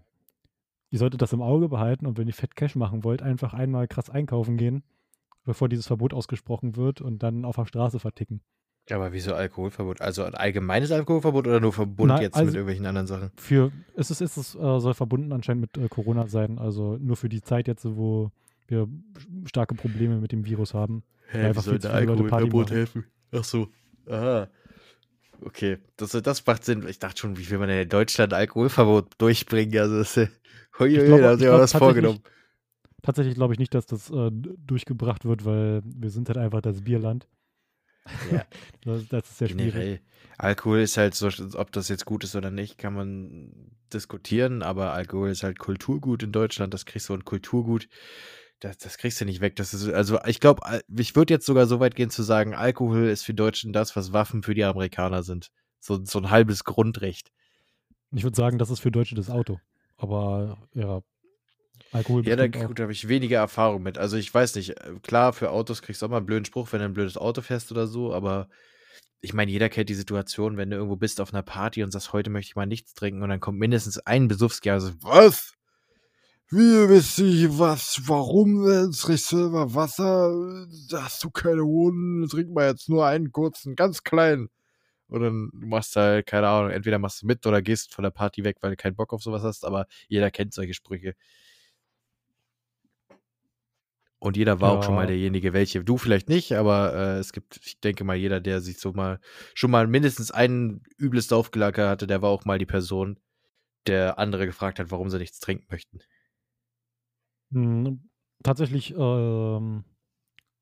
ihr solltet das im Auge behalten und wenn ihr Fett Cash machen wollt, einfach einmal krass einkaufen gehen, bevor dieses Verbot ausgesprochen wird und dann auf der Straße verticken. Aber wieso Alkoholverbot? Also ein allgemeines Alkoholverbot oder nur verbunden Nein, jetzt also mit irgendwelchen anderen Sachen? Für es ist, ist es äh, soll verbunden anscheinend mit äh, Corona sein, also nur für die Zeit jetzt, wo wir starke Probleme mit dem Virus haben. Hä, wie soll der Alkoholverbot helfen? Ach so. Aha. Okay, das, das macht Sinn. Ich dachte schon, wie will man denn in Deutschland Alkoholverbot durchbringen? Also das, äh, hoi, hoi, glaub, da haben sie was vorgenommen. Tatsächlich glaube ich nicht, dass das äh, durchgebracht wird, weil wir sind halt einfach das Bierland. Ja. <laughs> das, ist Generell. schwierig. Alkohol ist halt so, ob das jetzt gut ist oder nicht, kann man diskutieren, aber Alkohol ist halt Kulturgut in Deutschland, das kriegst du ein Kulturgut, das, das kriegst du nicht weg. Das ist, also ich glaube, ich würde jetzt sogar so weit gehen zu sagen, Alkohol ist für Deutschen das, was Waffen für die Amerikaner sind. So, so ein halbes Grundrecht. Ich würde sagen, das ist für Deutsche das Auto. Aber ja, Alkohol Ja, da habe ich weniger Erfahrung mit. Also ich weiß nicht, äh, klar, für Autos kriegst du auch mal einen blöden Spruch, wenn du ein blödes Auto fährst oder so, aber ich meine, jeder kennt die Situation, wenn du irgendwo bist auf einer Party und sagst, heute möchte ich mal nichts trinken und dann kommt mindestens ein Besuffskerl und sagt, was? Wie wisst ihr was? Warum denn? Trinkst selber Wasser? Da hast du keine Hoden, trink mal jetzt nur einen kurzen, ganz kleinen. Und dann machst du halt, keine Ahnung, entweder machst du mit oder gehst von der Party weg, weil du keinen Bock auf sowas hast, aber jeder kennt solche Sprüche. Und jeder war auch schon mal derjenige, welche. Du vielleicht nicht, aber äh, es gibt, ich denke mal, jeder, der sich so mal schon mal mindestens ein übles Saufgelager hatte, der war auch mal die Person, der andere gefragt hat, warum sie nichts trinken möchten. Hm, tatsächlich ähm,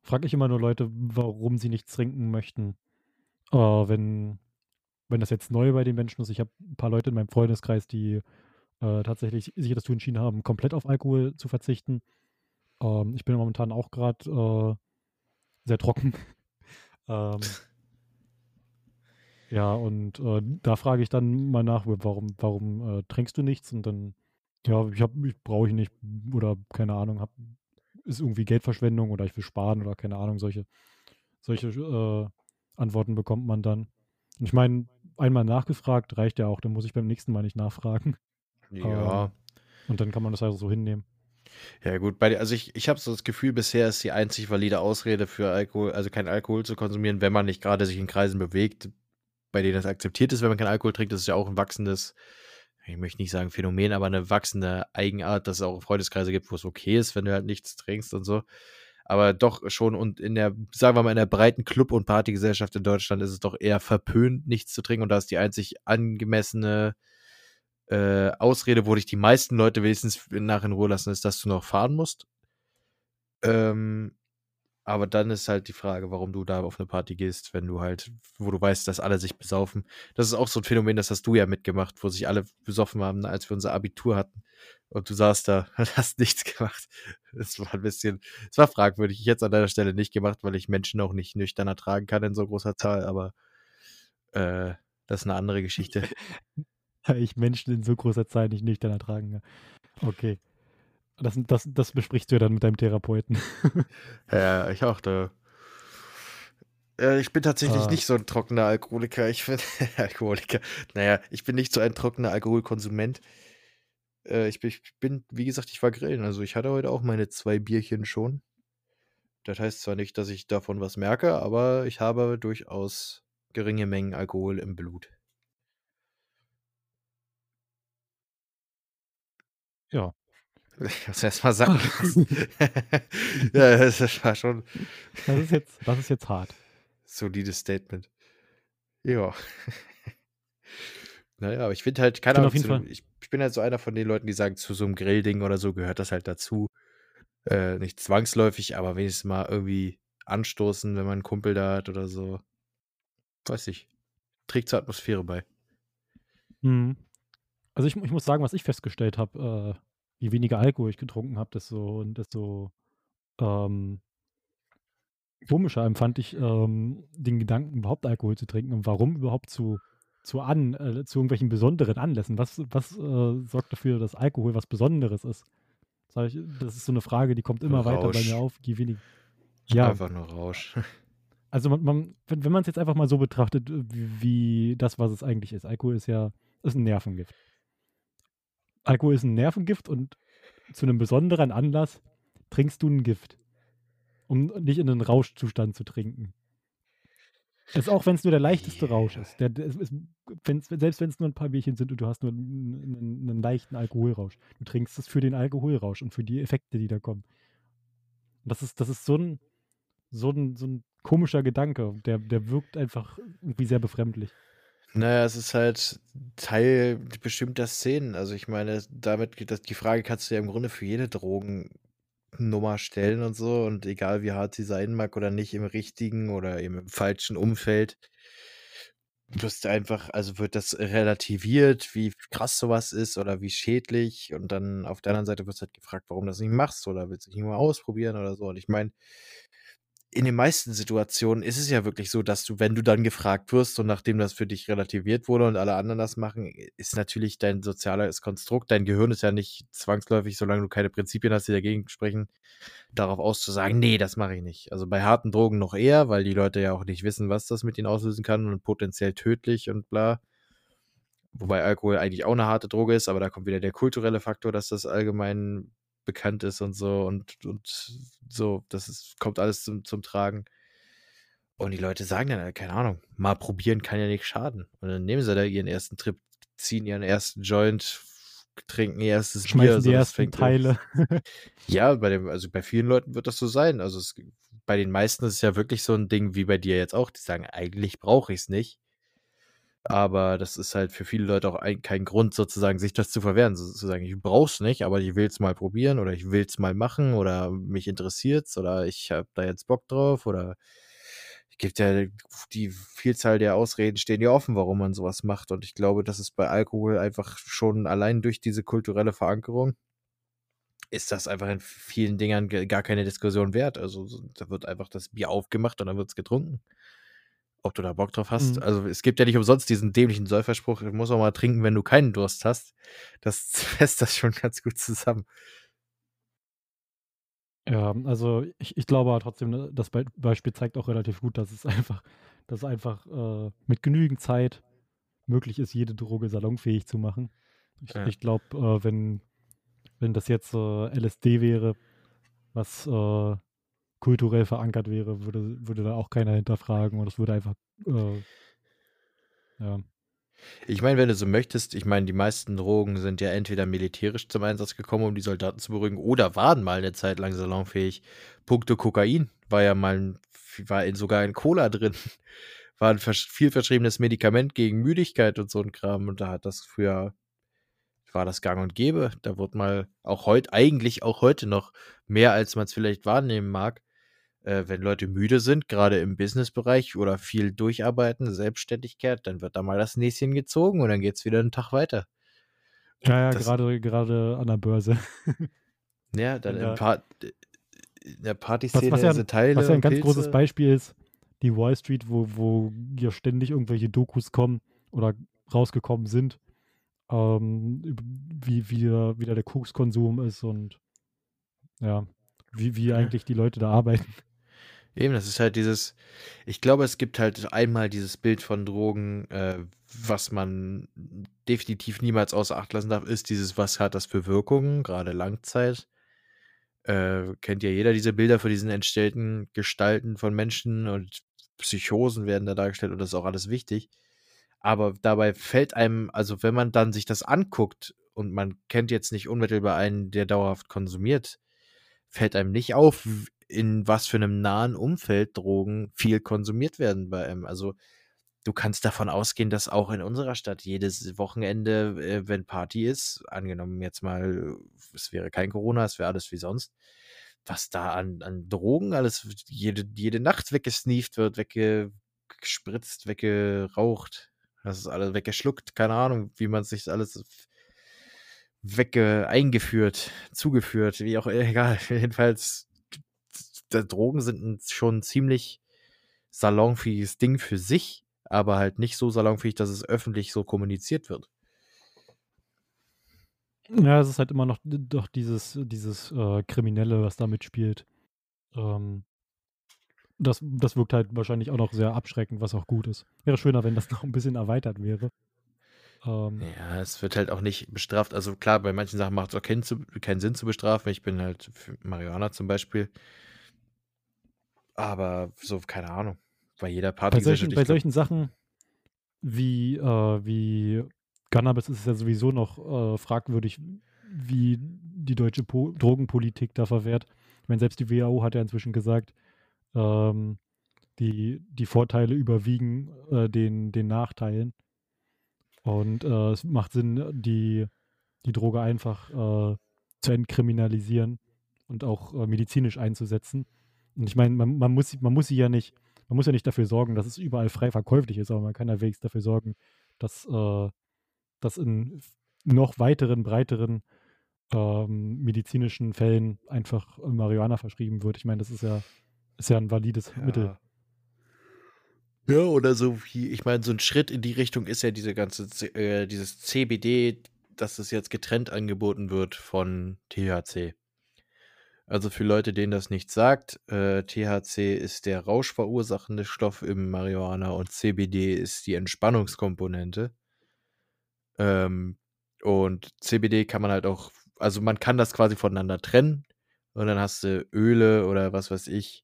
frage ich immer nur Leute, warum sie nichts trinken möchten. Äh, wenn, wenn das jetzt neu bei den Menschen ist. Ich habe ein paar Leute in meinem Freundeskreis, die äh, tatsächlich sich dazu entschieden haben, komplett auf Alkohol zu verzichten. Ähm, ich bin momentan auch gerade äh, sehr trocken. <laughs> ähm, ja, und äh, da frage ich dann mal nach, warum, warum äh, trinkst du nichts? Und dann, ja, ich, ich brauche ich nicht oder keine Ahnung, hab, ist irgendwie Geldverschwendung oder ich will sparen oder keine Ahnung, solche, solche äh, Antworten bekommt man dann. Und ich meine, einmal nachgefragt reicht ja auch, dann muss ich beim nächsten Mal nicht nachfragen. Ja. Ähm, und dann kann man das also so hinnehmen. Ja, gut, bei, also ich, ich habe so das Gefühl, bisher ist die einzig valide Ausrede für Alkohol, also kein Alkohol zu konsumieren, wenn man nicht gerade sich in Kreisen bewegt, bei denen das akzeptiert ist, wenn man keinen Alkohol trinkt. Das ist ja auch ein wachsendes, ich möchte nicht sagen Phänomen, aber eine wachsende Eigenart, dass es auch Freundeskreise gibt, wo es okay ist, wenn du halt nichts trinkst und so. Aber doch schon und in der, sagen wir mal, in der breiten Club- und Partygesellschaft in Deutschland ist es doch eher verpönt, nichts zu trinken. Und da ist die einzig angemessene äh, Ausrede, wo dich die meisten Leute wenigstens nach in Ruhe lassen, ist, dass du noch fahren musst. Ähm, aber dann ist halt die Frage, warum du da auf eine Party gehst, wenn du halt, wo du weißt, dass alle sich besaufen. Das ist auch so ein Phänomen, das hast du ja mitgemacht, wo sich alle besoffen haben, als wir unser Abitur hatten. Und du saßt da <laughs> und hast nichts gemacht. Das war ein bisschen, es war fragwürdig. Ich hätte es an deiner Stelle nicht gemacht, weil ich Menschen auch nicht nüchtern ertragen kann in so großer Zahl, aber äh, das ist eine andere Geschichte. <laughs> <laughs> ich Menschen in so großer Zahl nicht nüchtern ertragen kann. Okay. Das, das, das besprichst du ja dann mit deinem Therapeuten. <laughs> ja, ich auch. Da. Ich bin tatsächlich ah. nicht so ein trockener Alkoholiker. Ich bin <laughs> Alkoholiker. Naja, ich bin nicht so ein trockener Alkoholkonsument. Äh, ich, bin, ich bin, wie gesagt, ich war grillen. Also ich hatte heute auch meine zwei Bierchen schon. Das heißt zwar nicht, dass ich davon was merke, aber ich habe durchaus geringe Mengen Alkohol im Blut. Ja. <laughs> Ich muss erst mal sagen. <laughs> <laughs> ja, das war schon. Das ist jetzt, das ist jetzt hart. Solides Statement. Ja. naja, aber ich finde halt, keine Ahnung, zu, ich, ich, bin halt so einer von den Leuten, die sagen, zu so einem Grillding oder so gehört das halt dazu. Äh, nicht zwangsläufig, aber wenigstens mal irgendwie anstoßen, wenn man einen Kumpel da hat oder so. Weiß ich. Trägt zur Atmosphäre bei. Mhm. Also ich, ich muss sagen, was ich festgestellt habe, äh, je weniger Alkohol ich getrunken habe, desto, desto ähm, komischer empfand ich ähm, den Gedanken, überhaupt Alkohol zu trinken und warum überhaupt zu, zu, an, äh, zu irgendwelchen besonderen Anlässen. Was, was äh, sorgt dafür, dass Alkohol was Besonderes ist? Das, ich, das ist so eine Frage, die kommt immer Rausch. weiter bei mir auf, je weniger. Ja. Einfach nur Rausch. <laughs> Also man, man, wenn, wenn man es jetzt einfach mal so betrachtet, wie, wie, das, was es eigentlich ist. Alkohol ist ja ist ein Nervengift. Alkohol ist ein Nervengift und zu einem besonderen Anlass trinkst du ein Gift, um nicht in einen Rauschzustand zu trinken. Das auch wenn es nur der leichteste Rausch ist. Der, der ist wenn's, selbst wenn es nur ein paar Bierchen sind und du hast nur einen, einen, einen, leichten Alkoholrausch. Du trinkst es für den Alkoholrausch und für die Effekte, die da kommen. das ist, das ist so ein, so ein, so ein komischer Gedanke. Der, der wirkt einfach irgendwie sehr befremdlich. Naja, es ist halt Teil bestimmter Szenen. Also ich meine, damit geht das, die Frage kannst du ja im Grunde für jede Drogennummer stellen und so. Und egal wie hart sie sein mag oder nicht, im richtigen oder im falschen Umfeld, wirst du einfach, also wird das relativiert, wie krass sowas ist oder wie schädlich. Und dann auf der anderen Seite wirst du halt gefragt, warum du das nicht machst oder willst du nicht mal ausprobieren oder so. Und ich meine, in den meisten Situationen ist es ja wirklich so, dass du, wenn du dann gefragt wirst und nachdem das für dich relativiert wurde und alle anderen das machen, ist natürlich dein soziales Konstrukt, dein Gehirn ist ja nicht zwangsläufig, solange du keine Prinzipien hast, die dagegen sprechen, darauf auszusagen, nee, das mache ich nicht. Also bei harten Drogen noch eher, weil die Leute ja auch nicht wissen, was das mit ihnen auslösen kann und potenziell tödlich und bla. Wobei Alkohol eigentlich auch eine harte Droge ist, aber da kommt wieder der kulturelle Faktor, dass das allgemein bekannt ist und so und, und so, das ist, kommt alles zum, zum Tragen. Und die Leute sagen dann, keine Ahnung, mal probieren kann ja nicht schaden. Und dann nehmen sie da ihren ersten Trip, ziehen ihren ersten Joint, trinken ihr erstes Schmeißen Bier. die ersten Teile. ja, bei dem, also bei vielen Leuten wird das so sein. Also es, bei den meisten ist es ja wirklich so ein Ding wie bei dir jetzt auch, die sagen, eigentlich brauche ich es nicht. Aber das ist halt für viele Leute auch ein, kein Grund, sozusagen, sich das zu verwehren. Sozusagen, ich brauch's nicht, aber ich will es mal probieren oder ich will es mal machen oder mich interessiert's oder ich habe da jetzt Bock drauf oder gibt ja die Vielzahl der Ausreden stehen ja offen, warum man sowas macht. Und ich glaube, das ist bei Alkohol einfach schon allein durch diese kulturelle Verankerung ist das einfach in vielen Dingern gar keine Diskussion wert. Also da wird einfach das Bier aufgemacht und dann wird es getrunken. Ob du da Bock drauf hast. Mhm. Also es gibt ja nicht umsonst diesen dämlichen Säuferspruch, du musst auch mal trinken, wenn du keinen Durst hast. Das <laughs> fässt das schon ganz gut zusammen. Ja, also ich, ich glaube trotzdem, ne, das Beispiel zeigt auch relativ gut, dass es einfach, dass einfach äh, mit genügend Zeit möglich ist, jede Droge salonfähig zu machen. Ich, ja. ich glaube, äh, wenn, wenn das jetzt äh, LSD wäre, was äh, kulturell verankert wäre, würde, würde da auch keiner hinterfragen und es würde einfach äh, ja, ich meine, wenn du so möchtest, ich meine, die meisten Drogen sind ja entweder militärisch zum Einsatz gekommen, um die Soldaten zu beruhigen, oder waren mal eine Zeit lang salonfähig. Punkte Kokain war ja mal, war in, sogar in Cola drin. <laughs> War ein viel verschriebenes Medikament gegen Müdigkeit und so ein Kram. Und da hat das früher, war das gang und gäbe. Da wurde mal auch heute, eigentlich auch heute noch mehr, als man es vielleicht wahrnehmen mag, äh, wenn Leute müde sind, gerade im Businessbereich oder viel durcharbeiten, Selbstständigkeit, dann wird da mal das Näschen gezogen und dann geht es wieder einen Tag weiter. Ja, ja, gerade, gerade an der Börse. ja, <laughs> dann in, pa in der Partyszene was, was ja, Teile. Was ja ein ganz Pilze. großes Beispiel ist, die Wall Street, wo, wo hier ständig irgendwelche Dokus kommen oder rausgekommen sind, ähm, wie, wie, wie da der Kokskonsum ist und ja, wie, wie eigentlich die Leute da arbeiten. Eben, das ist halt dieses, ich glaube, es gibt halt einmal dieses Bild von Drogen, äh, was man definitiv niemals außer Acht lassen darf, ist dieses, was hat das für Wirkungen, gerade Langzeit. Äh, kennt ja jeder diese Bilder von diesen entstellten Gestalten von Menschen und Psychosen werden da dargestellt und das ist auch alles wichtig. Aber dabei fällt einem, also wenn man dann sich das anguckt und man kennt jetzt nicht unmittelbar einen, der dauerhaft konsumiert, fällt einem nicht auf, in was für einem nahen Umfeld Drogen viel konsumiert werden bei einem. Also du kannst davon ausgehen, dass auch in unserer Stadt jedes Wochenende, äh, wenn Party ist, angenommen jetzt mal, es wäre kein Corona, es wäre alles wie sonst, was da an, an Drogen alles jede, jede Nacht weggesneeft wird, weggespritzt, weggeraucht, das ist alles weggeschluckt, keine Ahnung, wie man sich alles wegge eingeführt, zugeführt, wie auch egal. <laughs> Jedenfalls Drogen sind schon ein ziemlich salonfähiges Ding für sich, aber halt nicht so salonfähig, dass es öffentlich so kommuniziert wird. Ja, es ist halt immer noch doch dieses, dieses äh, Kriminelle, was da mitspielt. Ähm, das, das wirkt halt wahrscheinlich auch noch sehr abschreckend, was auch gut ist. Wäre schöner, wenn das <laughs> noch ein bisschen erweitert wäre. Ähm, ja, es wird halt auch nicht bestraft. Also klar, bei manchen Sachen macht es auch keinen, keinen Sinn zu bestrafen. Ich bin halt für Marihuana zum Beispiel aber so, keine Ahnung. Bei jeder Party. Bei solchen, bei solchen Sachen wie, äh, wie Cannabis ist es ja sowieso noch äh, fragwürdig, wie die deutsche po Drogenpolitik da verwehrt. Ich meine, selbst die WHO hat ja inzwischen gesagt, ähm, die, die Vorteile überwiegen äh, den, den Nachteilen. Und äh, es macht Sinn, die, die Droge einfach äh, zu entkriminalisieren und auch äh, medizinisch einzusetzen. Und ich meine, man, man, muss, man muss sie ja nicht, man muss ja nicht dafür sorgen, dass es überall frei verkäuflich ist, aber man kann ja wenigstens dafür sorgen, dass äh, das in noch weiteren, breiteren ähm, medizinischen Fällen einfach Marihuana verschrieben wird. Ich meine, das ist ja, ist ja ein valides ja. Mittel. Ja, oder so wie, ich meine, so ein Schritt in die Richtung ist ja diese ganze, äh, dieses CBD, dass es jetzt getrennt angeboten wird von THC. Also für Leute, denen das nicht sagt, äh, THC ist der rauschverursachende Stoff im Marihuana und CBD ist die Entspannungskomponente. Ähm, und CBD kann man halt auch, also man kann das quasi voneinander trennen und dann hast du Öle oder was weiß ich.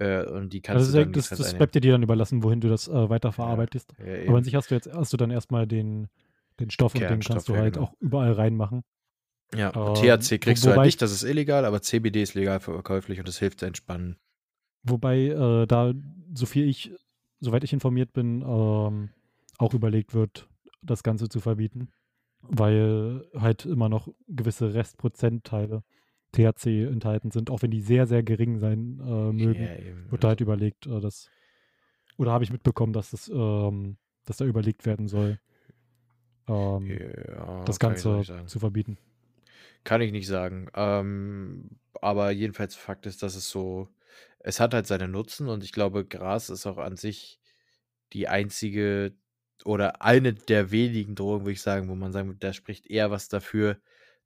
Äh, und die kannst also du dann, das, das bleibt dir dann überlassen, wohin du das äh, weiterverarbeitest. Ja, ja, Aber an sich hast du jetzt hast du dann erstmal den, den Stoff und den kannst du halt genau. auch überall reinmachen. Ja, ähm, THC kriegst du halt nicht, das ist illegal, aber CBD ist legal verkäuflich und das hilft zu entspannen. Wobei äh, da, so viel ich, soweit ich informiert bin, ähm, auch überlegt wird, das Ganze zu verbieten, weil halt immer noch gewisse Restprozentteile THC enthalten sind, auch wenn die sehr, sehr gering sein äh, mögen, yeah, wird da halt also überlegt, äh, dass, oder habe ich mitbekommen, dass das, ähm, dass da überlegt werden soll, ähm, ja, das Ganze zu verbieten. Kann ich nicht sagen. Ähm, aber jedenfalls Fakt ist, dass es so, es hat halt seine Nutzen und ich glaube, Gras ist auch an sich die einzige oder eine der wenigen Drogen, würde ich sagen, wo man sagen, da spricht eher was dafür,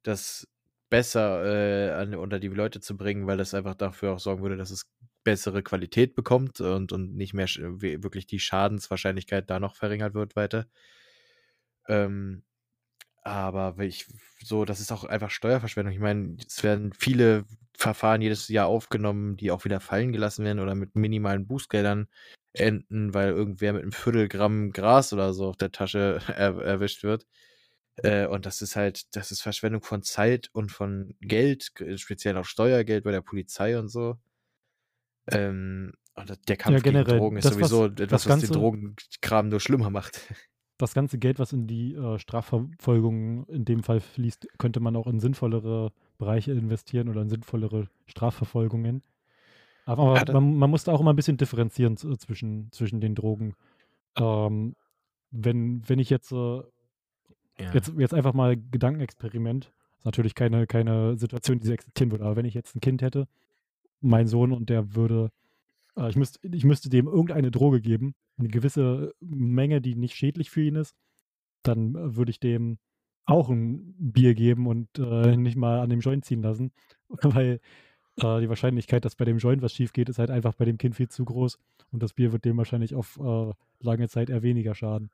das besser äh, an, unter die Leute zu bringen, weil das einfach dafür auch sorgen würde, dass es bessere Qualität bekommt und, und nicht mehr wirklich die Schadenswahrscheinlichkeit da noch verringert wird weiter. Ähm, aber ich, so, das ist auch einfach Steuerverschwendung. Ich meine, es werden viele Verfahren jedes Jahr aufgenommen, die auch wieder fallen gelassen werden oder mit minimalen Bußgeldern enden, weil irgendwer mit einem Viertelgramm Gras oder so auf der Tasche <laughs> er, erwischt wird. Äh, und das ist halt, das ist Verschwendung von Zeit und von Geld, speziell auch Steuergeld bei der Polizei und so. Ähm, und der Kampf ja, generell, gegen Drogen ist sowieso was, etwas, was den Drogenkram nur schlimmer macht. <laughs> Das ganze Geld, was in die äh, Strafverfolgung in dem Fall fließt, könnte man auch in sinnvollere Bereiche investieren oder in sinnvollere Strafverfolgungen. Aber ja, man, man muss da auch immer ein bisschen differenzieren zwischen, zwischen den Drogen. Ähm, wenn, wenn ich jetzt, äh, ja. jetzt, jetzt einfach mal Gedankenexperiment, ist natürlich keine, keine Situation, die so existieren würde, aber wenn ich jetzt ein Kind hätte, mein Sohn, und der würde, äh, ich, müsste, ich müsste dem irgendeine Droge geben, eine gewisse Menge, die nicht schädlich für ihn ist, dann äh, würde ich dem auch ein Bier geben und äh, nicht mal an dem Joint ziehen lassen, <laughs> weil äh, die Wahrscheinlichkeit, dass bei dem Joint was schief geht, ist halt einfach bei dem Kind viel zu groß und das Bier wird dem wahrscheinlich auf äh, lange Zeit eher weniger schaden.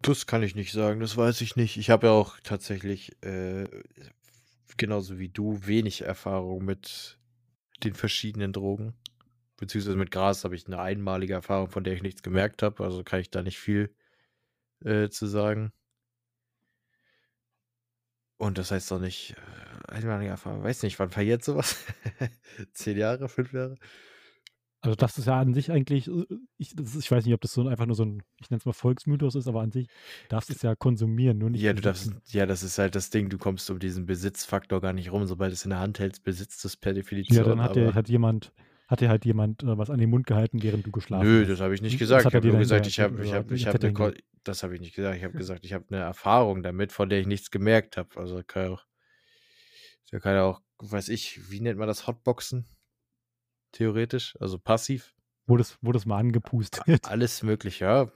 Das kann ich nicht sagen, das weiß ich nicht. Ich habe ja auch tatsächlich, äh, genauso wie du, wenig Erfahrung mit den verschiedenen Drogen. Beziehungsweise mit Gras habe ich eine einmalige Erfahrung, von der ich nichts gemerkt habe. Also kann ich da nicht viel äh, zu sagen. Und das heißt doch nicht, äh, einmalige Erfahrung, weiß nicht, wann verjährt sowas? <laughs> Zehn Jahre, fünf Jahre? Also das ist ja an sich eigentlich, äh, ich, ist, ich weiß nicht, ob das so einfach nur so ein, ich nenne es mal Volksmythos ist, aber an sich darfst du es ja konsumieren, nur nicht. Ja, du darfst, ja, das ist halt das Ding, du kommst um diesen Besitzfaktor gar nicht rum. Sobald du es in der Hand hältst, besitzt es per Definition. Ja, dann hat, der, hat jemand, hat dir halt jemand äh, was an den Mund gehalten, während du geschlafen Nö, hast? Nö, das habe ich nicht gesagt. Ich habe nur gesagt, ich habe, ich habe, ich habe eine, das habe ich nicht gesagt. Ich habe gesagt, ich habe eine Erfahrung damit, von der ich nichts gemerkt habe. Also kann ja auch, der kann ja auch, weiß ich, wie nennt man das, Hotboxen? Theoretisch, also passiv. Wurde es, wurde es mal angepustet. Alles mögliche, ja.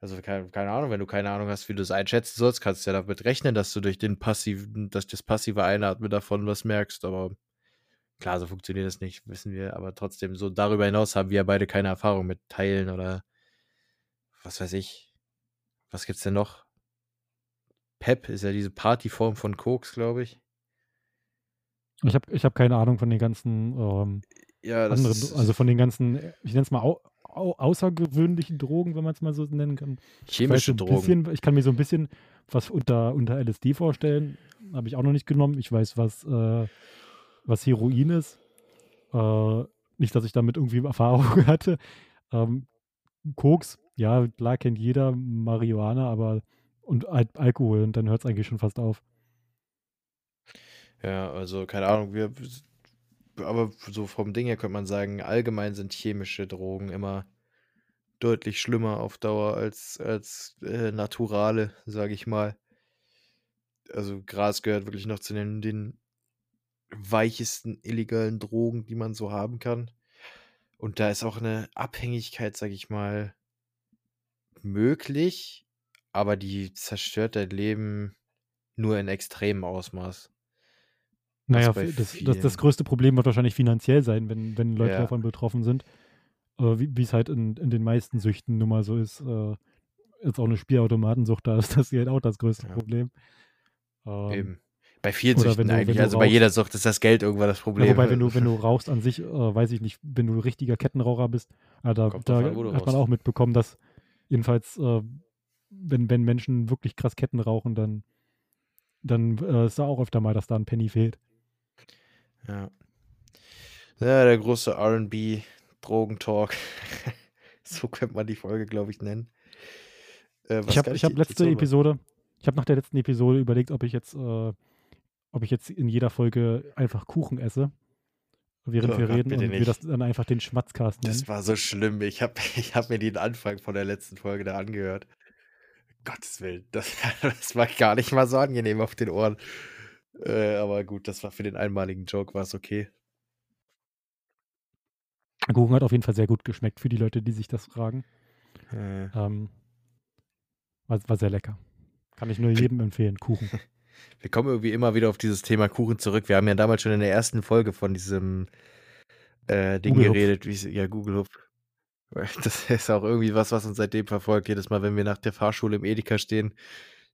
Also keine, keine, Ahnung, wenn du keine Ahnung hast, wie du es einschätzen sollst, kannst du ja damit rechnen, dass du durch den passiven, dass das passive Einatmen davon was merkst, aber klar, so funktioniert das nicht, wissen wir, aber trotzdem, so darüber hinaus haben wir ja beide keine Erfahrung mit Teilen oder was weiß ich. Was gibt's denn noch? Pep ist ja diese Partyform von Koks, glaube ich. Ich habe ich hab keine Ahnung von den ganzen ähm, ja, anderen, also von den ganzen, ich nenne es mal au, au, außergewöhnlichen Drogen, wenn man es mal so nennen kann. Chemische ich Drogen. Bisschen, ich kann mir so ein bisschen was unter, unter LSD vorstellen. Habe ich auch noch nicht genommen. Ich weiß, was, äh, was Heroin ist. Äh, nicht, dass ich damit irgendwie Erfahrung <laughs> hatte. Ähm, Koks, ja, klar kennt jeder, Marihuana, aber und Al Alkohol und dann hört es eigentlich schon fast auf. Ja, also keine Ahnung, wir, aber so vom Ding her könnte man sagen, allgemein sind chemische Drogen immer deutlich schlimmer auf Dauer als, als äh, naturale, sage ich mal. Also Gras gehört wirklich noch zu den, den weichesten illegalen Drogen, die man so haben kann. Und da ist auch eine Abhängigkeit, sage ich mal, möglich, aber die zerstört dein Leben nur in extremem Ausmaß. Naja, das, das, das, größte Problem wird wahrscheinlich finanziell sein, wenn, wenn Leute ja. davon betroffen sind. Äh, wie es halt in, in den meisten Süchten nun mal so ist. Äh, jetzt auch eine Spielautomatensucht, da ist das halt auch das größte ja. Problem. Ähm, Eben. Bei vielen Süchten du, eigentlich, also rauchst, bei jeder Sucht ist das Geld irgendwann das Problem. Ja, wobei, wenn du, wenn du <laughs> rauchst an sich, äh, weiß ich nicht, wenn du richtiger Kettenraucher bist, äh, da, da hat man auch mitbekommen, dass jedenfalls, äh, wenn, wenn Menschen wirklich krass Ketten rauchen, dann, dann äh, ist da auch öfter mal, dass da ein Penny fehlt. Ja. Ja, der große RB, Drogentalk. <laughs> so könnte man die Folge, glaube ich, nennen. Äh, ich habe hab letzte Episode, ich habe nach der letzten Episode überlegt, ob ich jetzt, äh, ob ich jetzt in jeder Folge einfach Kuchen esse, während oh, wir reden und nicht. wir das dann einfach den Schmatzcast nennen. Das war so schlimm. Ich habe <laughs> ich hab mir den Anfang von der letzten Folge da angehört. Gottes Willen, das, <laughs> das war gar nicht mal so angenehm auf den Ohren. Äh, aber gut, das war für den einmaligen Joke, war es okay. Kuchen hat auf jeden Fall sehr gut geschmeckt für die Leute, die sich das fragen. Äh. Ähm, war, war sehr lecker. Kann ich nur jedem empfehlen, Kuchen. <laughs> Wir kommen irgendwie immer wieder auf dieses Thema Kuchen zurück. Wir haben ja damals schon in der ersten Folge von diesem äh, Ding Google geredet, wie ja, Google Hub. <laughs> Das ist auch irgendwie was, was uns seitdem verfolgt. Jedes Mal, wenn wir nach der Fahrschule im Edeka stehen,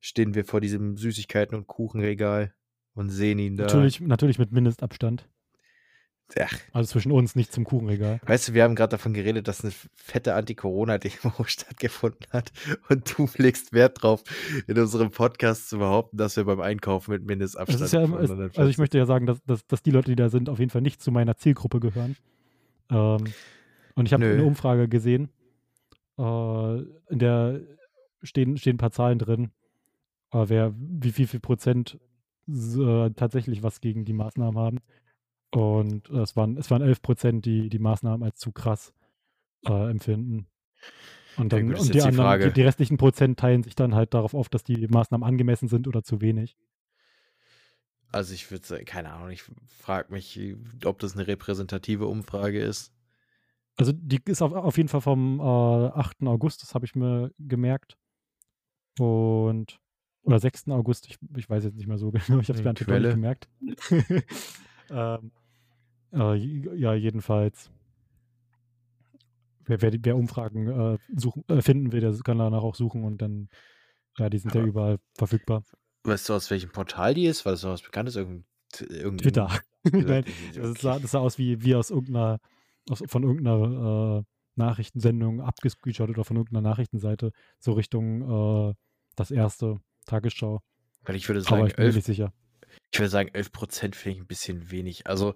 stehen wir vor diesem Süßigkeiten- und Kuchenregal und sehen ihn da. Natürlich, natürlich mit Mindestabstand. Ach. Also zwischen uns, nicht zum Kuchenregal. Weißt du, wir haben gerade davon geredet, dass eine fette Anti-Corona-Demo <laughs> stattgefunden hat und du legst Wert drauf, in unserem Podcast zu behaupten, dass wir beim Einkaufen mit Mindestabstand. Ja, ist, also ich möchte ja sagen, dass, dass, dass, die Leute, die da sind, auf jeden Fall nicht zu meiner Zielgruppe gehören. Ähm, und ich habe eine Umfrage gesehen, äh, in der stehen, stehen ein paar Zahlen drin, äh, wer, wie viel, viel Prozent äh, tatsächlich was gegen die Maßnahmen haben. Und es waren, es waren 11 Prozent, die die Maßnahmen als zu krass äh, empfinden. Und dann ja, und die, anderen, die, die, restlichen Prozent teilen sich dann halt darauf auf, dass die Maßnahmen angemessen sind oder zu wenig. Also ich würde sagen, keine Ahnung, ich frage mich, ob das eine repräsentative Umfrage ist. Also die ist auf, auf jeden Fall vom äh, 8. August, das habe ich mir gemerkt. Und oder 6. August, ich, ich weiß jetzt nicht mehr so <laughs> genau, ich habe es mir natürlich nicht gemerkt. <laughs> ähm, äh, ja, jedenfalls. Wer, wer, wer Umfragen äh, suchen, äh, finden will, der kann danach auch suchen und dann, ja, die sind ja überall verfügbar. Weißt du, aus welchem Portal die ist? Weil das was Bekanntes? Irgendein <laughs> Twitter. Nein, das, sah, das sah aus wie, wie aus irgendeiner, aus, von irgendeiner äh, Nachrichtensendung abgescreenshot oder von irgendeiner Nachrichtenseite, so Richtung äh, das erste Tagesschau. Weil ich würde sagen, Aber ich bin 11, nicht sicher. Ich würde sagen, 11 Prozent finde ich ein bisschen wenig. Also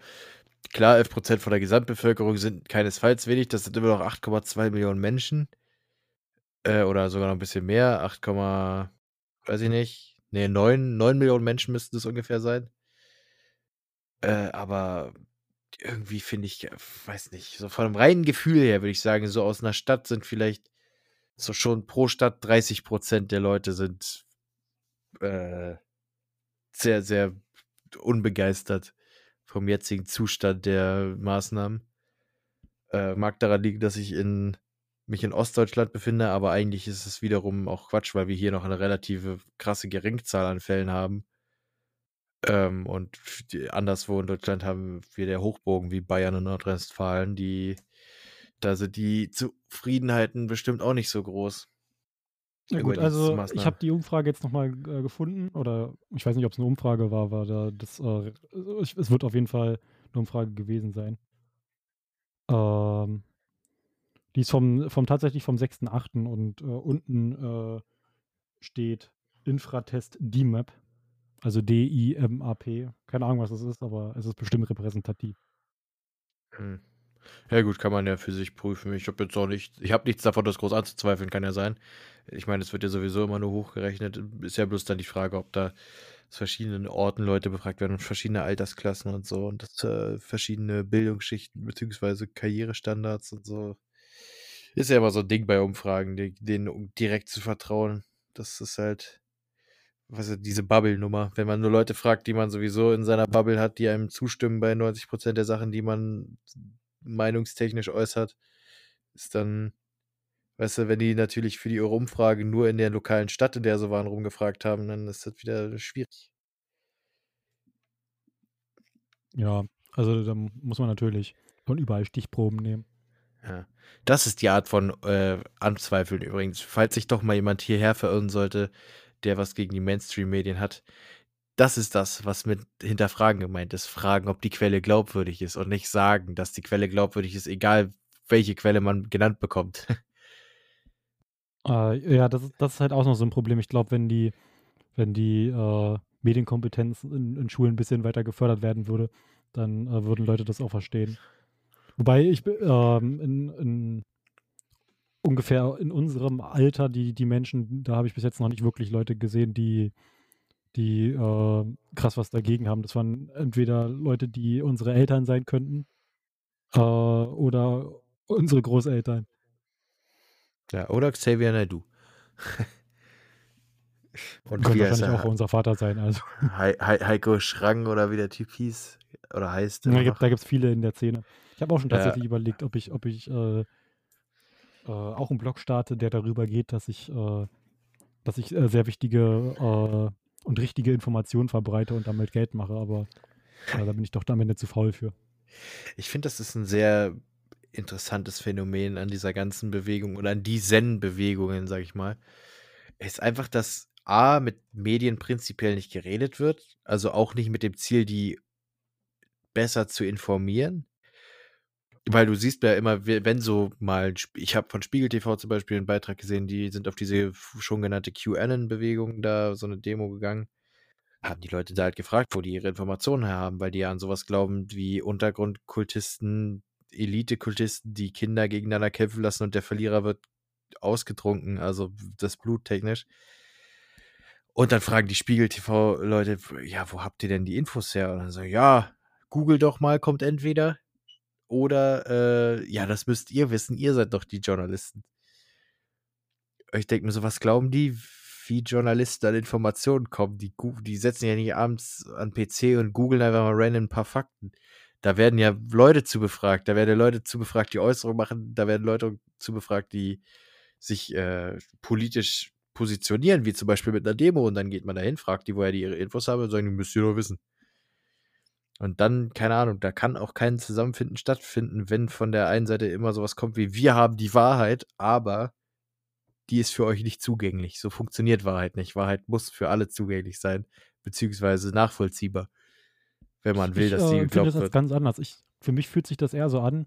Klar, 11 Prozent von der Gesamtbevölkerung sind keinesfalls wenig. Das sind immer noch 8,2 Millionen Menschen. Äh, oder sogar noch ein bisschen mehr. 8, weiß ich nicht. Nee, 9, 9 Millionen Menschen müssten es ungefähr sein. Äh, aber irgendwie finde ich, weiß nicht, so von einem reinen Gefühl her würde ich sagen, so aus einer Stadt sind vielleicht so schon pro Stadt 30 Prozent der Leute sind äh, sehr, sehr unbegeistert vom jetzigen Zustand der Maßnahmen. Äh, mag daran liegen, dass ich in, mich in Ostdeutschland befinde, aber eigentlich ist es wiederum auch Quatsch, weil wir hier noch eine relative krasse Geringzahl an Fällen haben. Ähm, und anderswo in Deutschland haben wir der Hochbogen wie Bayern und Nordrhein-Westfalen, die da sind die Zufriedenheiten bestimmt auch nicht so groß. Ja gut, also ich habe die Umfrage jetzt nochmal äh, gefunden oder ich weiß nicht, ob es eine Umfrage war, war da das, äh, es wird auf jeden Fall eine Umfrage gewesen sein. Ähm, die ist vom, vom tatsächlich vom 6.8. und äh, unten äh, steht Infratest DMAP, also D-I-M-A-P. Keine Ahnung, was das ist, aber es ist bestimmt repräsentativ. Hm. Ja gut, kann man ja für sich prüfen. Ich habe jetzt auch nicht, ich habe nichts davon, das groß anzuzweifeln, kann ja sein. Ich meine, es wird ja sowieso immer nur hochgerechnet. Ist ja bloß dann die Frage, ob da aus verschiedenen Orten Leute befragt werden und verschiedene Altersklassen und so und das, äh, verschiedene Bildungsschichten beziehungsweise Karrierestandards und so. Ist ja immer so ein Ding bei Umfragen, denen direkt zu vertrauen. Das ist halt, was ist diese Bubble-Nummer. Wenn man nur Leute fragt, die man sowieso in seiner Bubble hat, die einem zustimmen bei 90% der Sachen, die man meinungstechnisch äußert, ist dann, weißt du, wenn die natürlich für die Umfrage nur in der lokalen Stadt, in der sie waren, rumgefragt haben, dann ist das wieder schwierig. Ja, also da muss man natürlich von überall Stichproben nehmen. Ja. Das ist die Art von äh, Anzweifeln übrigens. Falls sich doch mal jemand hierher verirren sollte, der was gegen die Mainstream-Medien hat, das ist das, was mit hinterfragen gemeint ist. Fragen, ob die Quelle glaubwürdig ist und nicht sagen, dass die Quelle glaubwürdig ist, egal welche Quelle man genannt bekommt. <laughs> Äh, ja, das, das ist halt auch noch so ein Problem. Ich glaube, wenn die, wenn die äh, Medienkompetenz in, in, Schulen ein bisschen weiter gefördert werden würde, dann äh, würden Leute das auch verstehen. Wobei ich ähm, in, in, ungefähr in unserem Alter, die, die Menschen, da habe ich bis jetzt noch nicht wirklich Leute gesehen, die, die äh, krass was dagegen haben. Das waren entweder Leute, die unsere Eltern sein könnten äh, oder unsere Großeltern. Ja, oder Xavier Naidoo. <laughs> Und Könnte wahrscheinlich auch unser Vater sein. Also. He He Heiko Schrang oder wie der Typ hieß oder heißt. Ja, gibt, da gibt es viele in der Szene. Ich habe auch schon tatsächlich ja. überlegt, ob ich, ob ich äh, äh, auch einen Blog starte, der darüber geht, dass ich, äh, dass ich äh, sehr wichtige äh, und richtige Informationen verbreite und damit Geld mache, aber äh, da bin ich doch am Ende zu faul für. Ich finde, das ist ein sehr interessantes Phänomen an dieser ganzen Bewegung oder an diesen Bewegungen, sag ich mal. Ist einfach, dass A, mit Medien prinzipiell nicht geredet wird, also auch nicht mit dem Ziel, die besser zu informieren. Weil du siehst ja immer, wenn so mal, ich habe von Spiegel TV zum Beispiel einen Beitrag gesehen, die sind auf diese schon genannte QAnon-Bewegung da, so eine Demo gegangen. Haben die Leute da halt gefragt, wo die ihre Informationen her haben, weil die ja an sowas glauben wie Untergrundkultisten, Elite-Kultisten, die Kinder gegeneinander kämpfen lassen und der Verlierer wird ausgetrunken, also das Blut technisch. Und dann fragen die Spiegel-TV-Leute, ja, wo habt ihr denn die Infos her? Und dann so, ja, Google doch mal, kommt entweder. Oder, äh, ja, das müsst ihr wissen, ihr seid doch die Journalisten. Ich denke mir so, was glauben die, wie Journalisten an Informationen kommen? Die, die setzen ja nicht abends an PC und googeln einfach mal random ein paar Fakten. Da werden ja Leute zu befragt, da werden Leute zu befragt, die Äußerungen machen, da werden Leute zu befragt, die sich äh, politisch positionieren, wie zum Beispiel mit einer Demo, und dann geht man dahin, fragt die, woher die ihre Infos haben und sagen, die müsst ihr doch wissen. Und dann, keine Ahnung, da kann auch kein Zusammenfinden stattfinden, wenn von der einen Seite immer sowas kommt wie, wir haben die Wahrheit, aber die ist für euch nicht zugänglich. So funktioniert Wahrheit nicht. Wahrheit muss für alle zugänglich sein, beziehungsweise nachvollziehbar, wenn man will, ich, dass sie äh, geglaubt wird. das ganz anders. Ich, für mich fühlt sich das eher so an,